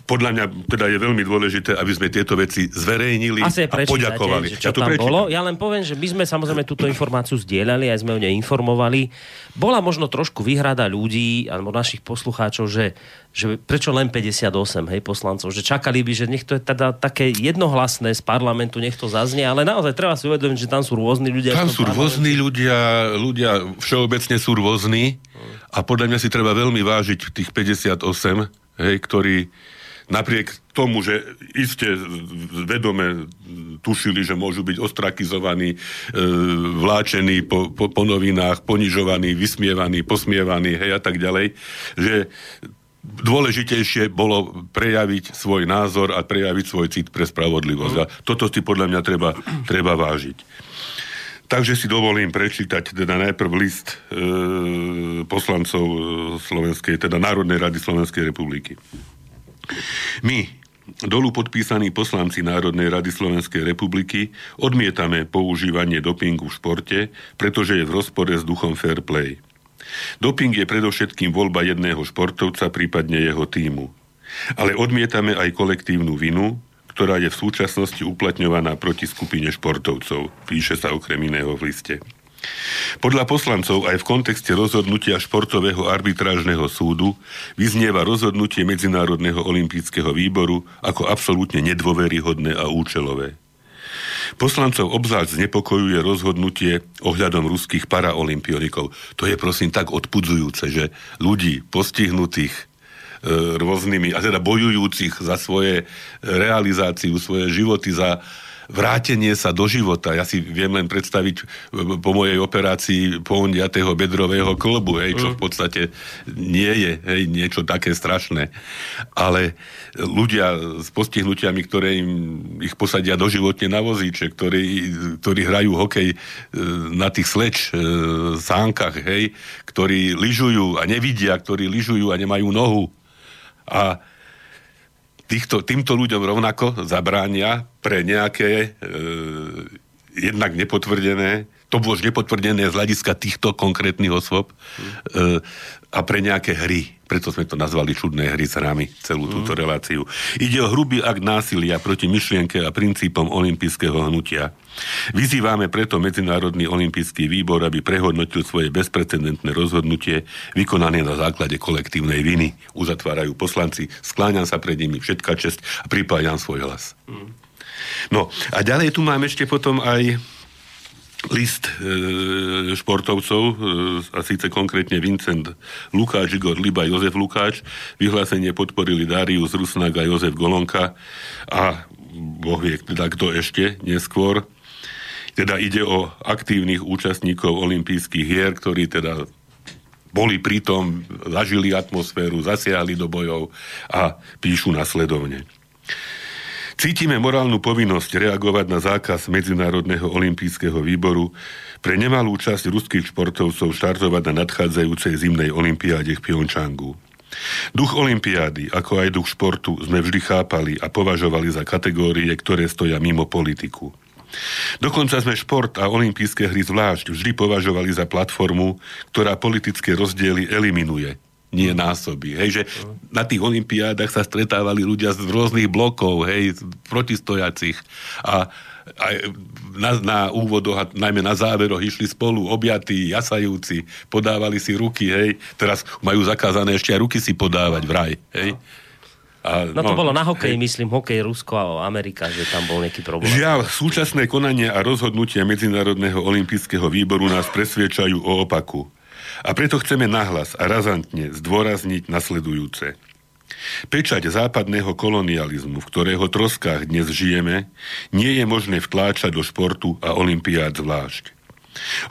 podľa mňa teda je veľmi dôležité, aby sme tieto veci zverejnili a prečítate, poďakovali. že čo tam bolo. Ja len poviem, že my sme samozrejme túto informáciu zdieľali, aj sme o nej informovali. Bola možno trošku výhrada ľudí, alebo našich poslucháčov, že, že prečo len 58 hej, poslancov, že čakali by, že nech to je teda také jednohlasné z parlamentu, nech to zaznie, ale naozaj treba si uvedomiť, že tam sú rôzni ľudia. Tam sú rôzni ľudia, ľudia všeobecne sú rôzni a podľa mňa si treba veľmi vážiť tých 58, hej, ktorí napriek tomu, že iste vedome tušili, že môžu byť ostrakizovaní, e, vláčení po, po, po novinách, ponižovaní, vysmievaní, posmievaní, hej, a tak ďalej, že dôležitejšie bolo prejaviť svoj názor a prejaviť svoj cit pre spravodlivosť. A toto si podľa mňa treba, treba vážiť. Takže si dovolím prečítať teda najprv list e, poslancov e, Slovenskej, teda Národnej rady Slovenskej republiky. My, dolu podpísaní poslanci Národnej rady Slovenskej republiky, odmietame používanie dopingu v športe, pretože je v rozpore s duchom fair play. Doping je predovšetkým voľba jedného športovca, prípadne jeho týmu. Ale odmietame aj kolektívnu vinu, ktorá je v súčasnosti uplatňovaná proti skupine športovcov, píše sa okrem iného v liste. Podľa poslancov aj v kontexte rozhodnutia športového arbitrážneho súdu vyznieva rozhodnutie Medzinárodného olympijského výboru ako absolútne nedôveryhodné a účelové. Poslancov obzvlášť znepokojuje rozhodnutie ohľadom ruských paraolimpionikov. To je prosím tak odpudzujúce, že ľudí postihnutých e, rôznymi, a teda bojujúcich za svoje realizáciu, svoje životy, za vrátenie sa do života. Ja si viem len predstaviť e, po mojej operácii pondiatého bedrového klbu, hej, čo v podstate nie je hej, niečo také strašné. Ale ľudia s postihnutiami, ktoré im ich posadia doživotne na vozíče, ktorí, ktorí hrajú hokej e, na tých sleč e, sánkach, hej, ktorí lyžujú a nevidia, ktorí lyžujú a nemajú nohu. A týchto, týmto ľuďom rovnako zabránia pre nejaké e, jednak nepotvrdené to bolo už nepotvrdené z hľadiska týchto konkrétnych osôb mm. a pre nejaké hry. Preto sme to nazvali čudné hry s hrami, celú mm. túto reláciu. Ide o hrubý akt násilia proti myšlienke a princípom olympijského hnutia. Vyzývame preto Medzinárodný olympijský výbor, aby prehodnotil svoje bezprecedentné rozhodnutie vykonané na základe kolektívnej viny. Uzatvárajú poslanci, skláňam sa pred nimi, všetka čest a pripájam svoj hlas. Mm. No a ďalej tu máme ešte potom aj list e, športovcov, e, a síce konkrétne Vincent Lukáč, Igor Liba, Jozef Lukáč. Vyhlásenie podporili Darius Rusnak a Jozef Golonka a boh vie, teda kto ešte neskôr. Teda ide o aktívnych účastníkov olympijských hier, ktorí teda boli pritom, zažili atmosféru, zasiahli do bojov a píšu nasledovne. Cítime morálnu povinnosť reagovať na zákaz Medzinárodného olympijského výboru pre nemalú časť ruských športovcov štartovať na nadchádzajúcej zimnej olympiáde v Pyeongchangu. Duch olympiády, ako aj duch športu, sme vždy chápali a považovali za kategórie, ktoré stoja mimo politiku. Dokonca sme šport a olympijské hry zvlášť vždy považovali za platformu, ktorá politické rozdiely eliminuje nie násoby. Hej, že na tých olimpiádach sa stretávali ľudia z rôznych blokov, hej, protistojacich a aj na, na úvodoch a najmä na záveroch išli spolu, objatí, jasajúci, podávali si ruky, hej. Teraz majú zakázané ešte aj ruky si podávať vraj, hej. A, no to no, bolo na hokej, hej. myslím, hokej Rusko a Amerika, že tam bol nejaký problém. Žiaľ, súčasné konanie a rozhodnutia Medzinárodného olympijského výboru nás presviečajú o opaku. A preto chceme nahlas a razantne zdôrazniť nasledujúce. Pečať západného kolonializmu, v ktorého troskách dnes žijeme, nie je možné vtláčať do športu a olimpiád zvlášť.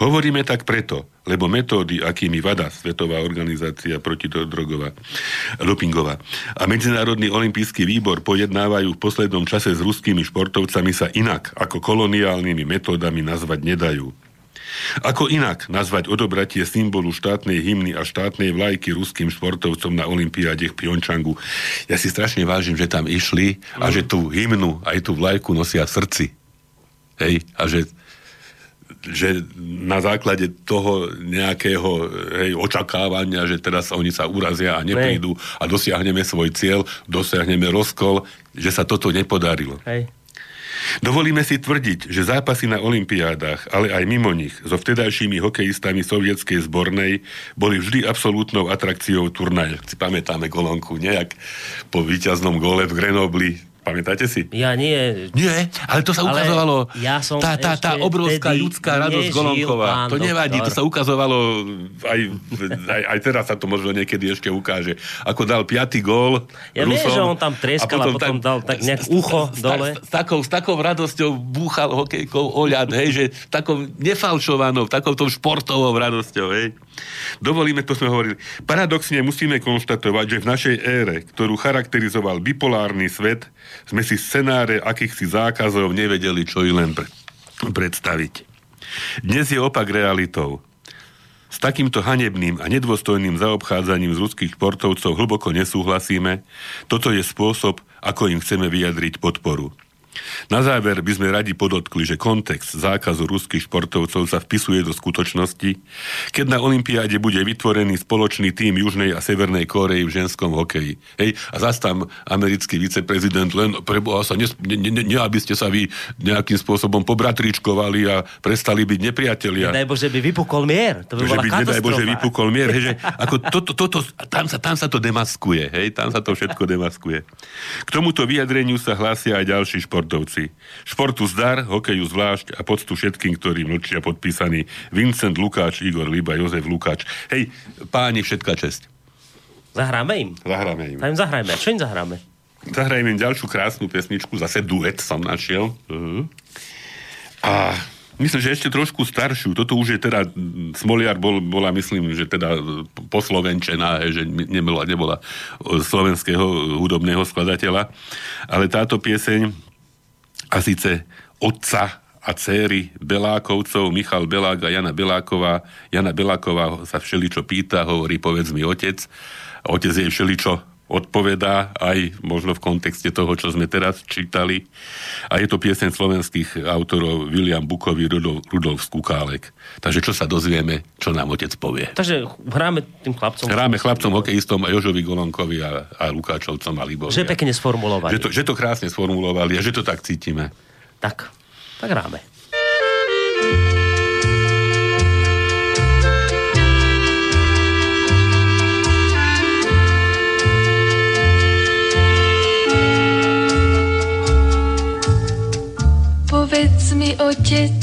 Hovoríme tak preto, lebo metódy, akými VADA, Svetová organizácia protidrogová, dopingová a Medzinárodný olimpijský výbor pojednávajú v poslednom čase s ruskými športovcami sa inak ako koloniálnymi metódami nazvať nedajú. Ako inak nazvať odobratie symbolu štátnej hymny a štátnej vlajky ruským športovcom na Olympiáde v Pjončangu? Ja si strašne vážim, že tam išli a že tú hymnu aj tú vlajku nosia v srdci. Hej, a že že na základe toho nejakého hej, očakávania, že teraz oni sa urazia a neprídu a dosiahneme svoj cieľ, dosiahneme rozkol, že sa toto nepodarilo. Hej. Dovolíme si tvrdiť, že zápasy na olympiádach, ale aj mimo nich, so vtedajšími hokejistami sovietskej zbornej boli vždy absolútnou atrakciou turnaje. Si pamätáme Golonku nejak po víťaznom gole v Grenobli Pamätáte si? Ja nie. Nie, ale to sa ukazovalo. Ja som tá, tá, tá obrovská ľudská radosť Golonková. To nevadí, to sa ukazovalo aj, aj, aj teraz sa to možno niekedy ešte ukáže. Ako dal piatý gól Ja Rusom, viem, že on tam treskal a potom, a potom dal tak nejak ucho s, dole. S, s, takou, s takou radosťou búchal hokejkou oľad, hej, že takou nefalšovanou, takou tou športovou radosťou, hej. Dovolíme, to sme hovorili. Paradoxne musíme konštatovať, že v našej ére, ktorú charakterizoval bipolárny svet, sme si scenáre akýchsi zákazov nevedeli, čo i len pre- predstaviť. Dnes je opak realitou. S takýmto hanebným a nedôstojným zaobchádzaním z ruských športovcov hlboko nesúhlasíme. Toto je spôsob, ako im chceme vyjadriť podporu. Na záver by sme radi podotkli, že kontext zákazu ruských športovcov sa vpisuje do skutočnosti, keď na Olympiáde bude vytvorený spoločný tým Južnej a Severnej Kórei v ženskom hokeji. Hej, a zase tam americký viceprezident len preboha sa, ne, ne, ne, ne, aby ste sa vy nejakým spôsobom pobratričkovali a prestali byť nepriatelia. Nedaj Bože, by vypukol mier. To by bola by, nedaj Bože, vypukol mier. Hej, že ako toto, toto, tam, sa, tam sa to demaskuje. Hej, tam sa to všetko demaskuje. K tomuto vyjadreniu sa hlásia aj ďalší šport športovci. Športu zdar, hokeju zvlášť a poctu všetkým, ktorí mlčia podpísaní Vincent Lukáč, Igor Liba, Jozef Lukáč. Hej, páni, všetká česť. Zahráme im? Zahráme im. im zahrajme. Čo im zahráme? Zahrajme im ďalšiu krásnu pesničku, zase duet som našiel. Uh-huh. A Myslím, že ešte trošku staršiu. Toto už je teda, Smoliar bol, bola, myslím, že teda poslovenčená, že nebola, nebola slovenského hudobného skladateľa. Ale táto pieseň a síce otca a céry Belákovcov, Michal Belák a Jana Beláková. Jana Beláková sa všeličo pýta, hovorí, povedz mi otec. Otec jej všeličo odpovedá aj možno v kontexte toho, čo sme teraz čítali. A je to piesen slovenských autorov William Bukovi, Rudolf, Rudolf Skukálek. Takže čo sa dozvieme, čo nám otec povie. Takže hráme tým chlapcom. Hráme chlapcom, hokejistom a Jožovi Golonkovi a, a Lukáčovcom a Libovi. Že pekne sformulovali. Že to, že to krásne sformulovali a že to tak cítime. Tak, tak hráme. Povedz mi, otec,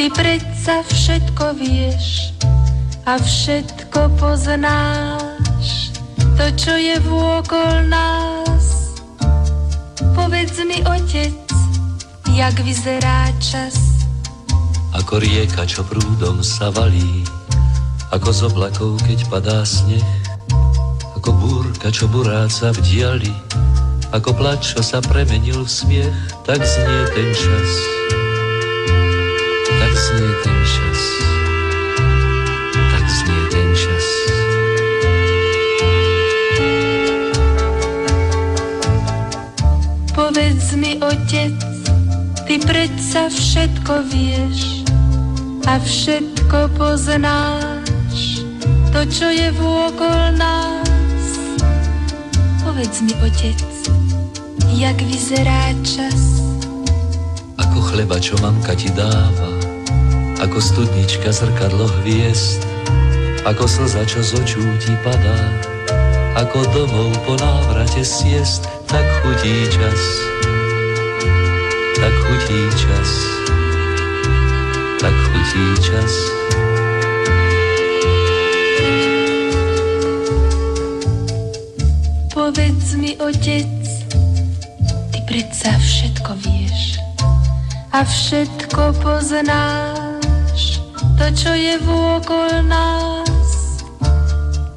ty predsa všetko vieš a všetko poznáš, to, čo je vôkol nás. Povedz mi, otec, jak vyzerá čas. Ako rieka, čo prúdom sa valí, ako z oblakov, keď padá sneh, ako búrka, čo buráca v diali, ako plač, čo sa premenil v smiech, tak znie ten čas. Tak znie ten čas. Tak znie ten čas. Povedz mi, otec, ty predsa všetko vieš a všetko poznáš, to, čo je vôkol nás. Povedz mi, otec, jak vyzerá čas. Ako chleba, čo mamka ti dáva, ako studnička zrkadlo hviezd, ako slza, čo z očú ti padá, ako domov po návrate siest, tak chutí čas, tak chutí čas, tak chutí čas. Povedz mi, otec, predsa všetko vieš a všetko poznáš, to, čo je vôkol nás.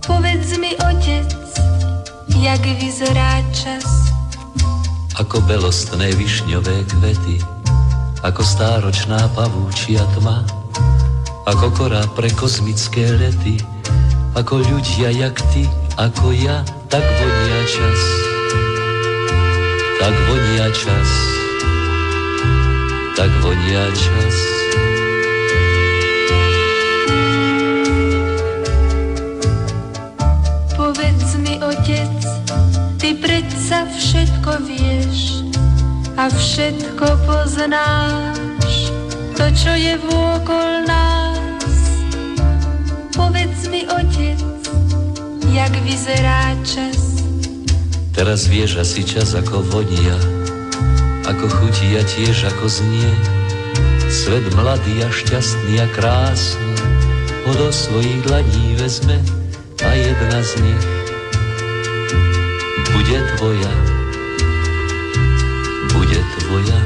Povedz mi, otec, jak vyzerá čas. Ako belostné višňové kvety, ako stáročná pavúčia tma, ako kora pre kozmické lety, ako ľudia jak ty, ako ja, tak vonia čas. Tak vonia čas. Tak vonia čas. Povedz mi, otec, ty predsa všetko vieš a všetko poznáš, to, čo je vôkol nás. Povedz mi, otec, jak vyzerá čas. Teraz vieš asi čas ako vonia, ako chutí a tiež ako znie. Svet mladý a šťastný a krásny. Ho do svojich dlaní vezme a jedna z nich bude tvoja, bude tvoja.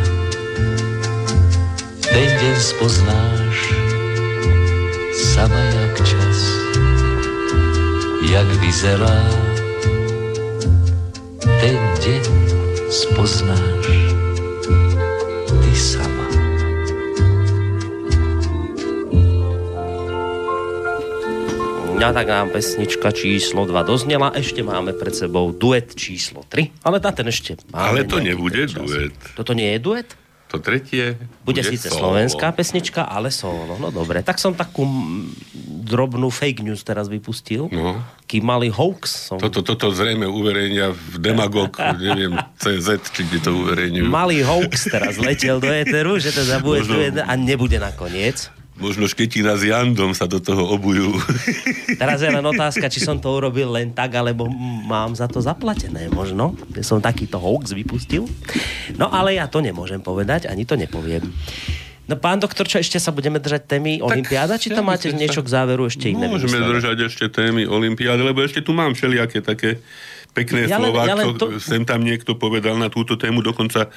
Ten deň spoznáš sama jak čas, jak vyzerá ten deň spoznáš ty sama. A tak nám pesnička číslo 2 doznela. Ešte máme pred sebou duet číslo 3. Ale na ten ešte máme Ale to nebude čas. duet. Toto nie je duet? To tretie Bude, síce solo. slovenská pesnička, ale solo. No dobre, tak som takú drobnú fake news teraz vypustil. No. Kým mali hoax. Som... Toto, toto zrejme uverejnia v Demagog, neviem, CZ, či kde to uverejňujú. Malý hoax teraz letel do éteru, že teda bude Možno- duet a nebude nakoniec. Možno Šketina s Jandom sa do toho obujú. Teraz je len otázka, či som to urobil len tak, alebo mám za to zaplatené možno. Som takýto hoax vypustil. No ale ja to nemôžem povedať, ani to nepoviem. No pán doktor, čo ešte sa budeme držať témy Olympiáda, či tam máte niečo tak k záveru ešte iné? Môžeme vymyslené? držať ešte témy Olympiády, lebo ešte tu mám všelijaké také pekné Ja slova, ja len to- sem tam niekto povedal na túto tému, dokonca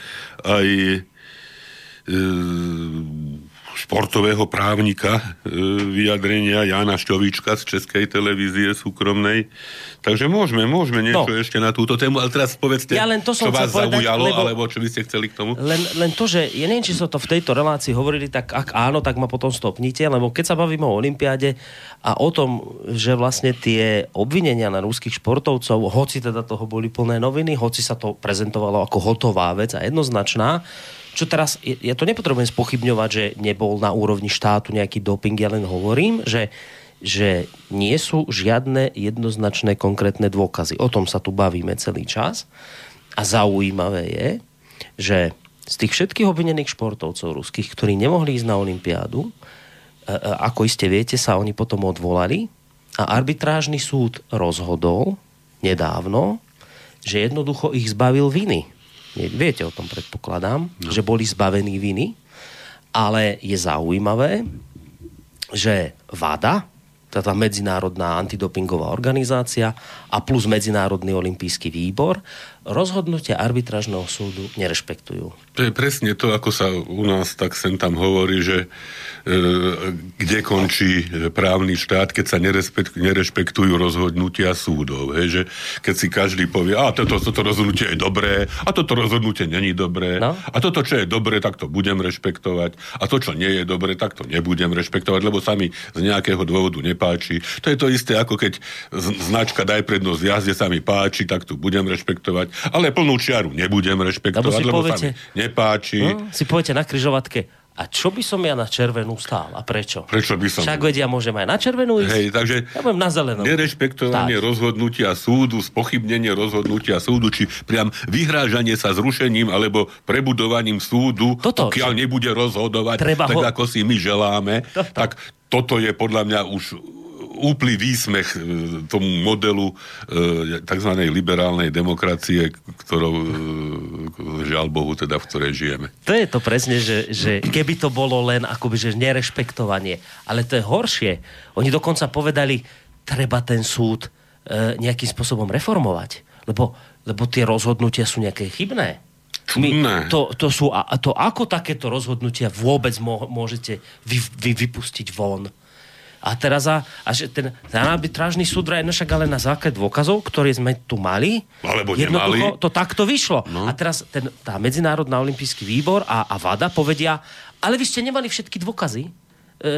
aj e, športového právnika e, vyjadrenia Jana Šťovička z Českej televízie súkromnej. Takže môžeme, môžeme niečo No. ešte na túto tému, ale teraz povedzte, Ja len to som čo vás povedať, zaujalo, lebo- alebo čo by ste chceli k tomu. Len, len to, že ja neviem, či sa to v tejto relácii hovorili, tak ak áno, tak ma potom stopnite, lebo keď sa bavíme o Olympiáde a o tom, že vlastne tie obvinenia na ruských športovcov, hoci teda toho boli plné noviny, hoci sa to prezentovalo ako hotová vec a jednoznačná, čo teraz, ja to nepotrebujem spochybňovať, že nebol na úrovni štátu nejaký doping, ja len hovorím, že že nie sú žiadne jednoznačné konkrétne dôkazy. O tom sa tu bavíme celý čas. A zaujímavé je, že z tých všetkých obvinených športovcov ruských, ktorí nemohli ísť na Olympiádu, e, e, ako iste viete, sa oni potom odvolali a arbitrážny súd rozhodol nedávno, že jednoducho ich zbavil viny. Viete o tom, predpokladám, no. že boli zbavení viny, ale je zaujímavé, že VADA, tá medzinárodná antidopingová organizácia a plus Medzinárodný olimpijský výbor rozhodnutia arbitrážneho súdu nerešpektujú. To je presne to, ako sa u nás tak sem tam hovorí, že e, kde končí právny štát, keď sa nerešpektujú rozhodnutia súdov. Hej, že keď si každý povie, a toto, toto rozhodnutie je dobré, a toto rozhodnutie není dobré, No. a toto, čo je dobré, tak to budem rešpektovať, a to, čo nie je dobré, tak to nebudem rešpektovať, lebo sa mi z nejakého dôvodu nepáči. To je to isté, ako keď značka daj prednosť jazde sa mi páči, tak tu budem rešpektovať, ale plnú čiaru nebudem rešpektovať, si lebo poviete- sa mi nepáči. No, si poviete na kryžovatke, a čo by som ja na červenú stál? A prečo? Prečo by som- Však vedia, môžem aj na červenú ísť. Hej, takže Ja budem na zelenú. nerešpektovanie Stáť. rozhodnutia súdu, spochybnenie rozhodnutia súdu, či priam vyhrážanie sa zrušením alebo prebudovaním súdu, Toto, pokiaľ nebude rozhodovať Treba tak, ho- ako si my želáme, Toto. tak toto je podľa mňa už úplný výsmech e, tomu modelu e, tzv. liberálnej demokracie, ktorou, e, žiaľ Bohu, teda v ktorej žijeme. To je to presne, že, že keby to bolo len akoby, že nerešpektovanie. Ale to je horšie. Oni dokonca povedali, treba ten súd nejakým spôsobom reformovať. Lebo, lebo tie rozhodnutia sú nejaké chybné. Čudné. to, to, sú, a to ako takéto rozhodnutia vôbec môžete vy, vy, vypustiť von? A teraz a, a že ten, ten arbitrážny súd vraj, no však ale na základe dôkazov, ktoré sme tu mali, Alebo nemali. to takto vyšlo. No. A teraz ten, tá Medzinárodná olimpijský výbor a, a VADA povedia, ale vy ste nemali všetky dôkazy e, e,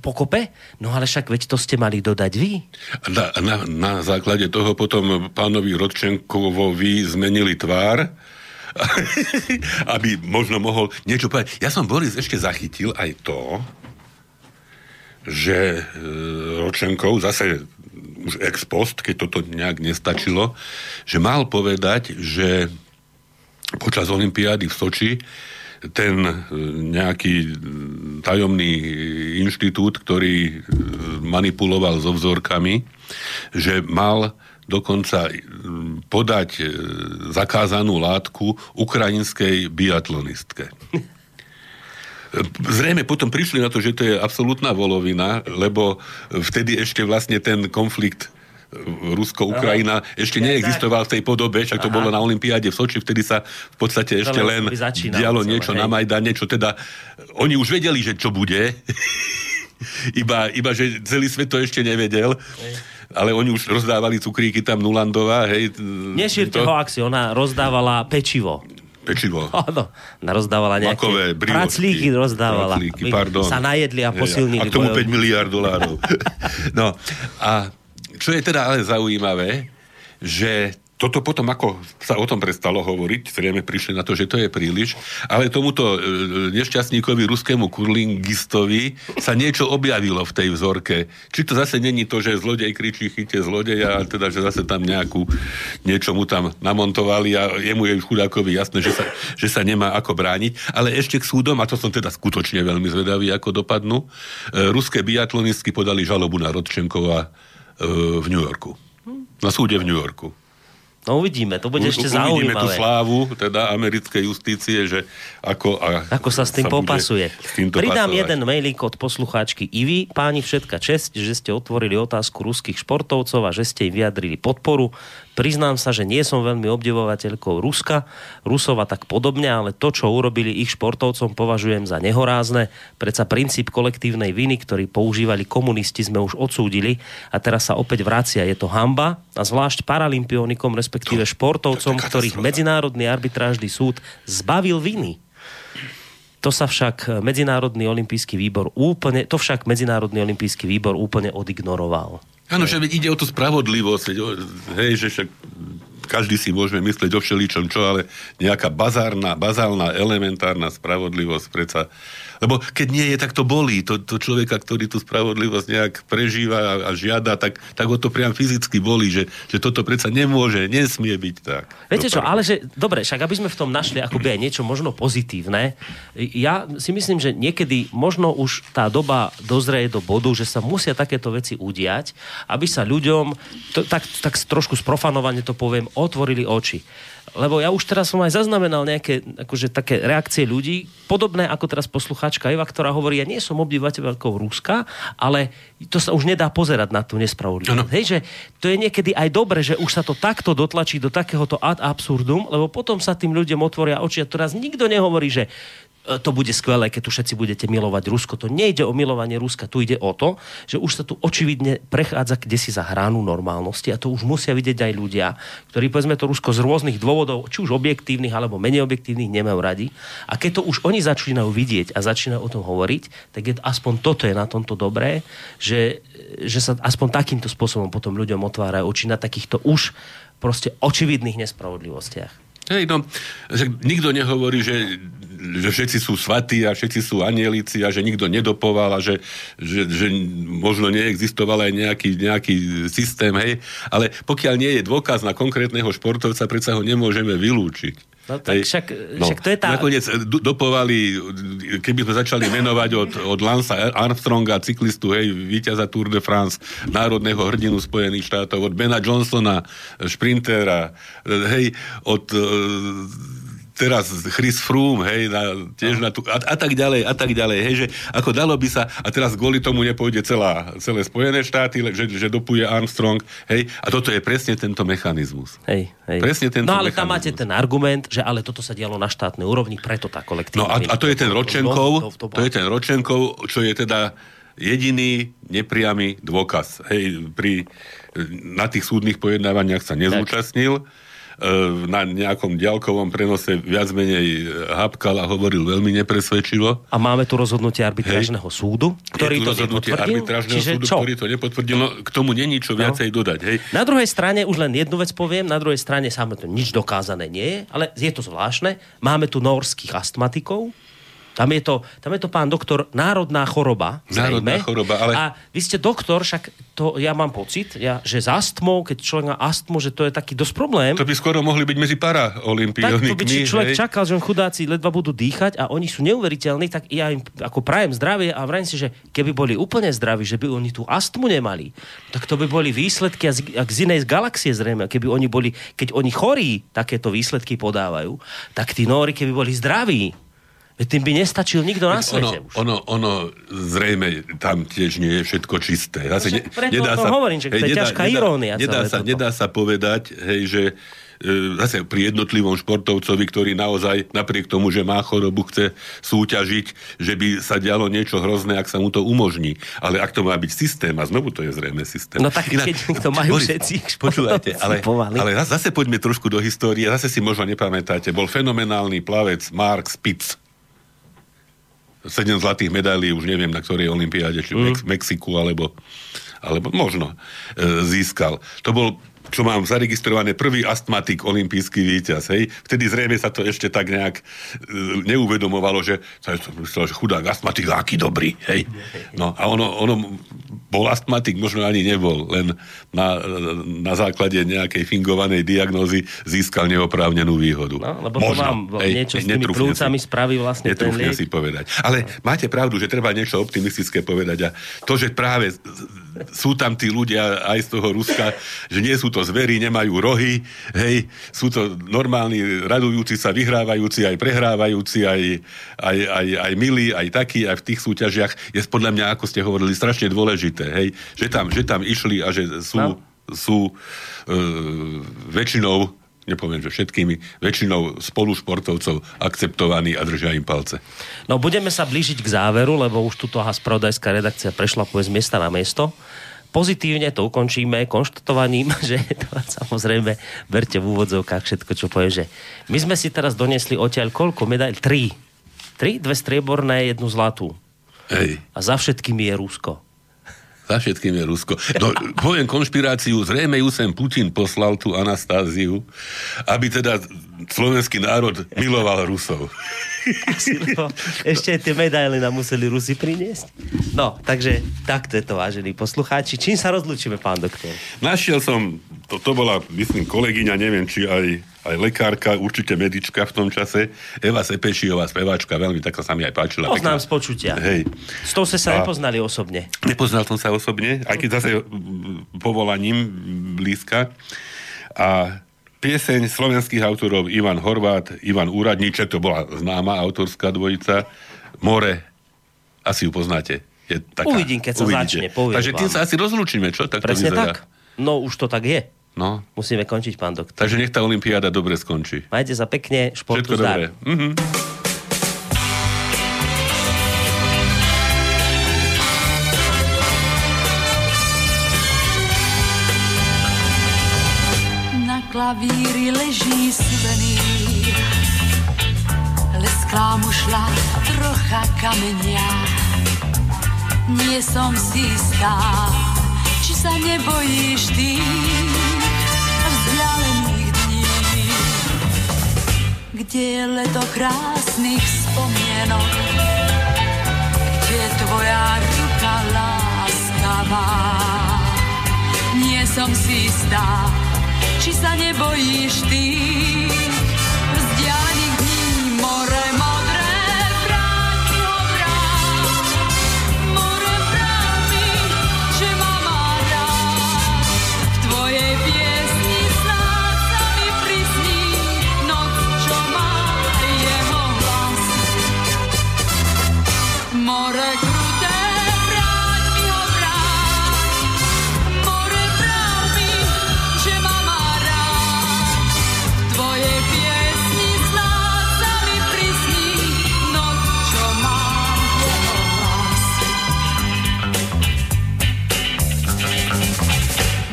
pokope, no ale však veď to ste mali dodať vy. Na, na, na základe toho potom pánovi Rodčenkovovi zmenili tvár, aby možno mohol niečo povedať. Ja som, Boris, ešte zachytil aj to, že e, Rodčenkov zase už ex post, keď toto nejak nestačilo, že mal povedať, že počas Olympiády v Soči ten e, nejaký tajomný inštitút, ktorý e, manipuloval so vzorkami, že mal dokonca podať zakázanú látku ukrajinskej biatlonistke. Zrejme potom prišli na to, že to je absolútna volovina, lebo vtedy ešte vlastne ten konflikt e, Rusko-Ukrajina ešte neexistoval v tej podobe, však to Aha. bolo na Olympiáde v Soči, vtedy sa v podstate ešte len dialo celé, niečo hej. na Majdane, čo teda oni už vedeli, že čo bude, iba, iba že celý svet to ešte nevedel. Ale oni už rozdávali cukríky tam Nulandová, hej. Nešírte hoaxy, ona rozdávala pečivo. Pečivo. Áno, rozdávala nejaké... Makové briločky. praclíky rozdávala. Praclíky, pardon. Sa najedli a posilnili. A k tomu 5 bojovníci. miliard dolárov. no a čo je teda ale zaujímavé, že toto potom, ako sa o tom prestalo hovoriť, zrejme prišli na to, že to je príliš, ale tomuto e, nešťastníkovi ruskému kurlingistovi sa niečo objavilo v tej vzorke. Či to zase není to, že zlodej kričí chyte zlodeja, ale teda, že zase tam nejakú, niečo mu tam namontovali a jemu je chudákovi jasné, že sa, že sa nemá ako brániť. Ale ešte k súdom, a to som teda skutočne veľmi zvedavý, ako dopadnú, e, ruské biatlonistky podali žalobu na Rodčenkova e, v New Yorku. Na súde v New Yorku. No uvidíme, to bude U- ešte Uvidíme tú zaujímavé. slávu, teda americkej justície, že ako... A, Ako sa s tým bude popasuje. s týmto Pridám pasovať. jeden mailík od poslucháčky Ivy. Páni, všetka česť, že ste otvorili otázku ruských športovcov a že ste im vyjadrili podporu. Priznám sa, že nie som veľmi obdivovateľkou Ruska, Rusova tak podobne, ale to, čo urobili ich športovcom, považujem za nehorázne. Predsa princíp kolektívnej viny, ktorý používali komunisti, sme už odsúdili a teraz sa opäť vracia. Je to hamba a zvlášť paralympionikom, respektíve športovcom, ktorých Medzinárodný arbitrážny súd zbavil viny. To sa však Medzinárodný olimpijský výbor úplne, to však Medzinárodný olimpijský výbor úplne odignoroval. Áno, že ide o tú spravodlivosť, hej, že však každý si môžeme myslieť o všeličom čo, ale nejaká bazárna, bazálna, elementárna spravodlivosť predsa. Lebo keď nie je, tak to bolí. To, to človeka, ktorý tú spravodlivosť nejak prežíva a, a žiada, tak, tak ho to priam fyzicky bolí, že, že toto predsa nemôže, nesmie byť tak. Viete čo, Dopadne. ale že, dobre, však aby sme v tom našli akoby aj niečo možno pozitívne, ja si myslím, že niekedy možno už tá doba dozrie do bodu, že sa musia takéto veci udiať, aby sa ľuďom, to, tak, tak trošku sprofanovane to poviem, otvorili oči. Lebo ja už teraz som aj zaznamenal nejaké akože, také reakcie ľudí, podobné ako teraz posluchačka Eva, ktorá hovorí, ja nie som obdivateľkou Ruska, ale to sa už nedá pozerať na tú nespravodlivosť. Hej, že to je niekedy aj dobre, že už sa to takto dotlačí do takéhoto ad absurdum, lebo potom sa tým ľuďom otvoria oči a teraz nikto nehovorí, že to bude skvelé, keď tu všetci budete milovať Rusko. To nejde o milovanie Ruska, tu ide o to, že už sa tu očividne prechádza kde si za hranu normálnosti a to už musia vidieť aj ľudia, ktorí povedzme to Rusko z rôznych dôvodov, či už objektívnych alebo menej objektívnych, nemajú radi. A keď to už oni začínajú vidieť a začínajú o tom hovoriť, tak je aspoň toto je na tomto dobré, že, že sa aspoň takýmto spôsobom potom ľuďom otvárajú oči na takýchto už proste očividných nespravodlivostiach. Hej, no, nikto nehovorí, že, že všetci sú svatí a všetci sú anielici a že nikto nedopoval a že, že, že možno neexistoval aj nejaký, nejaký systém, hej. Ale pokiaľ nie je dôkaz na konkrétneho športovca, predsa ho nemôžeme vylúčiť. No tak však, však to je tá... Nakoniec do- dopovali, keby sme začali menovať od, od Lansa Armstronga, cyklistu, hej, víťaza Tour de France, národného hrdinu Spojených štátov, od Bena Johnsona, šprintera, hej, od teraz Chris Froome, hej, na, tiež na tú, a, a tak ďalej, a tak ďalej, hej, že ako dalo by sa, a teraz kvôli tomu nepôjde celá, celé Spojené štáty, že, že dopuje Armstrong, hej, a toto je presne tento mechanizmus. Hej, hej. Presne tento No ale tam máte mechanizmus. ten argument, že ale toto sa dialo na štátnej úrovni, preto tá kolektívna... No a, a to je ten Ročenkov, to, to, to je ten Ročenkov, čo je teda jediný nepriamy dôkaz. Hej, pri, na tých súdnych pojednávaniach sa nezúčastnil, e, na nejakom ďalkovom prenose viac menej hapkal a hovoril veľmi nepresvedčivo. A máme tu rozhodnutie arbitrážneho súdu, ktorý to rozhodnutie arbitrážneho Čiže súdu, čo? ktorý to nepotvrdil. No, k tomu není čo viacej dodať. Hej. Na druhej strane, už len jednu vec poviem, na druhej strane samo to nič dokázané nie je, ale je to zvláštne. Máme tu norských astmatikov, tam je, to, tam je to pán doktor národná choroba. Národná zrejme. choroba, ale- A vy ste doktor, však to ja mám pocit, ja, že s astmou, keď človek má astmu, že to je taký dosť problém. To by skoro mohli byť medzi Tak paraolimpionikmi. to by či človek hej. čakal, že chudáci ledva budú dýchať a oni sú neuveriteľní, tak ja im ako prajem zdravie a vrajím si, že keby boli úplne zdraví, že by oni tú astmu nemali, tak to by boli výsledky z, z inej galaxie zrejme. Keby oni boli, keď oni chorí takéto výsledky podávajú, tak tí nóri, keby boli zdraví, tým by nestačil nikto na ono, svete už. ono, ono, zrejme tam tiež nie je všetko čisté. Zase, preto o tom hovorím, že to je ťažká irónia Nedá, sa, toto. nedá sa povedať, hej, že e, zase pri jednotlivom športovcovi, ktorý naozaj napriek tomu, že má chorobu, chce súťažiť, že by sa dialo niečo hrozné, ak sa mu to umožní. Ale ak to má byť systém, a znovu to je zrejme systém. No tak keď to majú všetci Počúvajte, ale, ale zase poďme trošku do histórie, zase si možno nepamätáte, bol fenomenálny plavec Mark Spitz. Sedem zlatých medailí, už neviem na ktorej olympiáde, či v Mex- Mexiku, alebo, alebo možno e, získal. To bol čo mám zaregistrované, prvý astmatik, olimpijský víťaz, hej. Vtedy zrejme sa to ešte tak nejak e, neuvedomovalo, že sa myslel, že chudák astmatik, aký dobrý, hej. No a ono, ono bol astmatik, možno ani nebol, len na, na základe nejakej fingovanej diagnózy získal neoprávnenú výhodu. No, lebo to vám niečo s tými plúcami spraví vlastne ten liek. si povedať. Ale máte pravdu, že treba niečo optimistické povedať a to, že práve sú tam tí ľudia aj z toho Ruska, že nie sú to zvery, nemajú rohy, hej, sú to normálni, radujúci sa, vyhrávajúci, aj prehrávajúci, aj, aj, aj, aj milí, aj takí, aj v tých súťažiach, je podľa mňa, ako ste hovorili, strašne dôležité, hej, že tam, že tam išli a že sú... No. sú e, väčšinou nepoviem, že všetkými, väčšinou spolušportovcov akceptovaní a držia im palce. No budeme sa blížiť k záveru, lebo už tuto spravodajská redakcia prešla z miesta na miesto. Pozitívne to ukončíme konštatovaním, že to samozrejme verte v úvodzovkách všetko, čo povie, že my sme si teraz donesli odtiaľ koľko medail? Tri. Tri, dve strieborné, jednu zlatú. Hej. A za všetkými je Rusko. Za všetkým je Rusko. No, poviem konšpiráciu, zrejme ju sem Putin poslal tú Anastáziu, aby teda slovenský národ miloval Rusov. Lebo ešte tie medaily nám museli Rusi priniesť. No, takže takto je to, vážení poslucháči. Čím sa rozlúčime, pán doktor? Našiel som, to, to bola, myslím, kolegyňa, neviem, či aj aj lekárka, určite medička v tom čase. Eva Sepešiová, speváčka, veľmi tak sa mi aj páčila. Poznám z počutia. Hej. S tou ste sa a... nepoznali osobne. Nepoznal som sa osobne, aj keď zase povolaním blízka. A pieseň slovenských autorov Ivan Horvát, Ivan Úradníček, to bola známa autorská dvojica, More, asi ju poznáte. Je taká, uvidím, keď sa uvidíte. začne. Takže tým sa asi rozlúčime, čo? Tak Presne tak. No, už to tak je. No. Musíme končiť, pán doktor. Takže nech tá olimpiáda dobre skončí. Majte sa pekne, športu Všetko zdar. dobré. Mhm. Na klavíri leží suvenír Lesklá mu šla trocha kamenia. Nie som si istá či sa nebojíš ty. Vzdialených dní, kde je leto krásnych spomienok, kde tvoja ruka láskavá. Nie som si istá, či sa nebojíš ty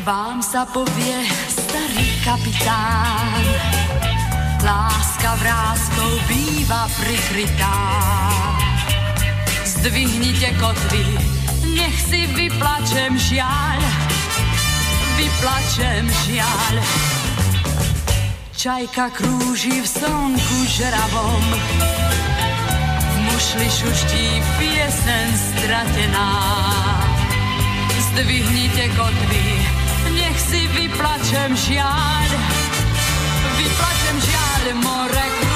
Vám sa povie starý kapitán, láska vrázkou býva prikrytá. Zdvihnite kotvy, nech si vyplačem žiaľ, vyplačem žiaľ. Čajka krúži v slnku žravom, v mušli šuští piesen stratená. Zdvihnite kotvy, si vyplačem žiaľ, vyplačem žiaľ more krv.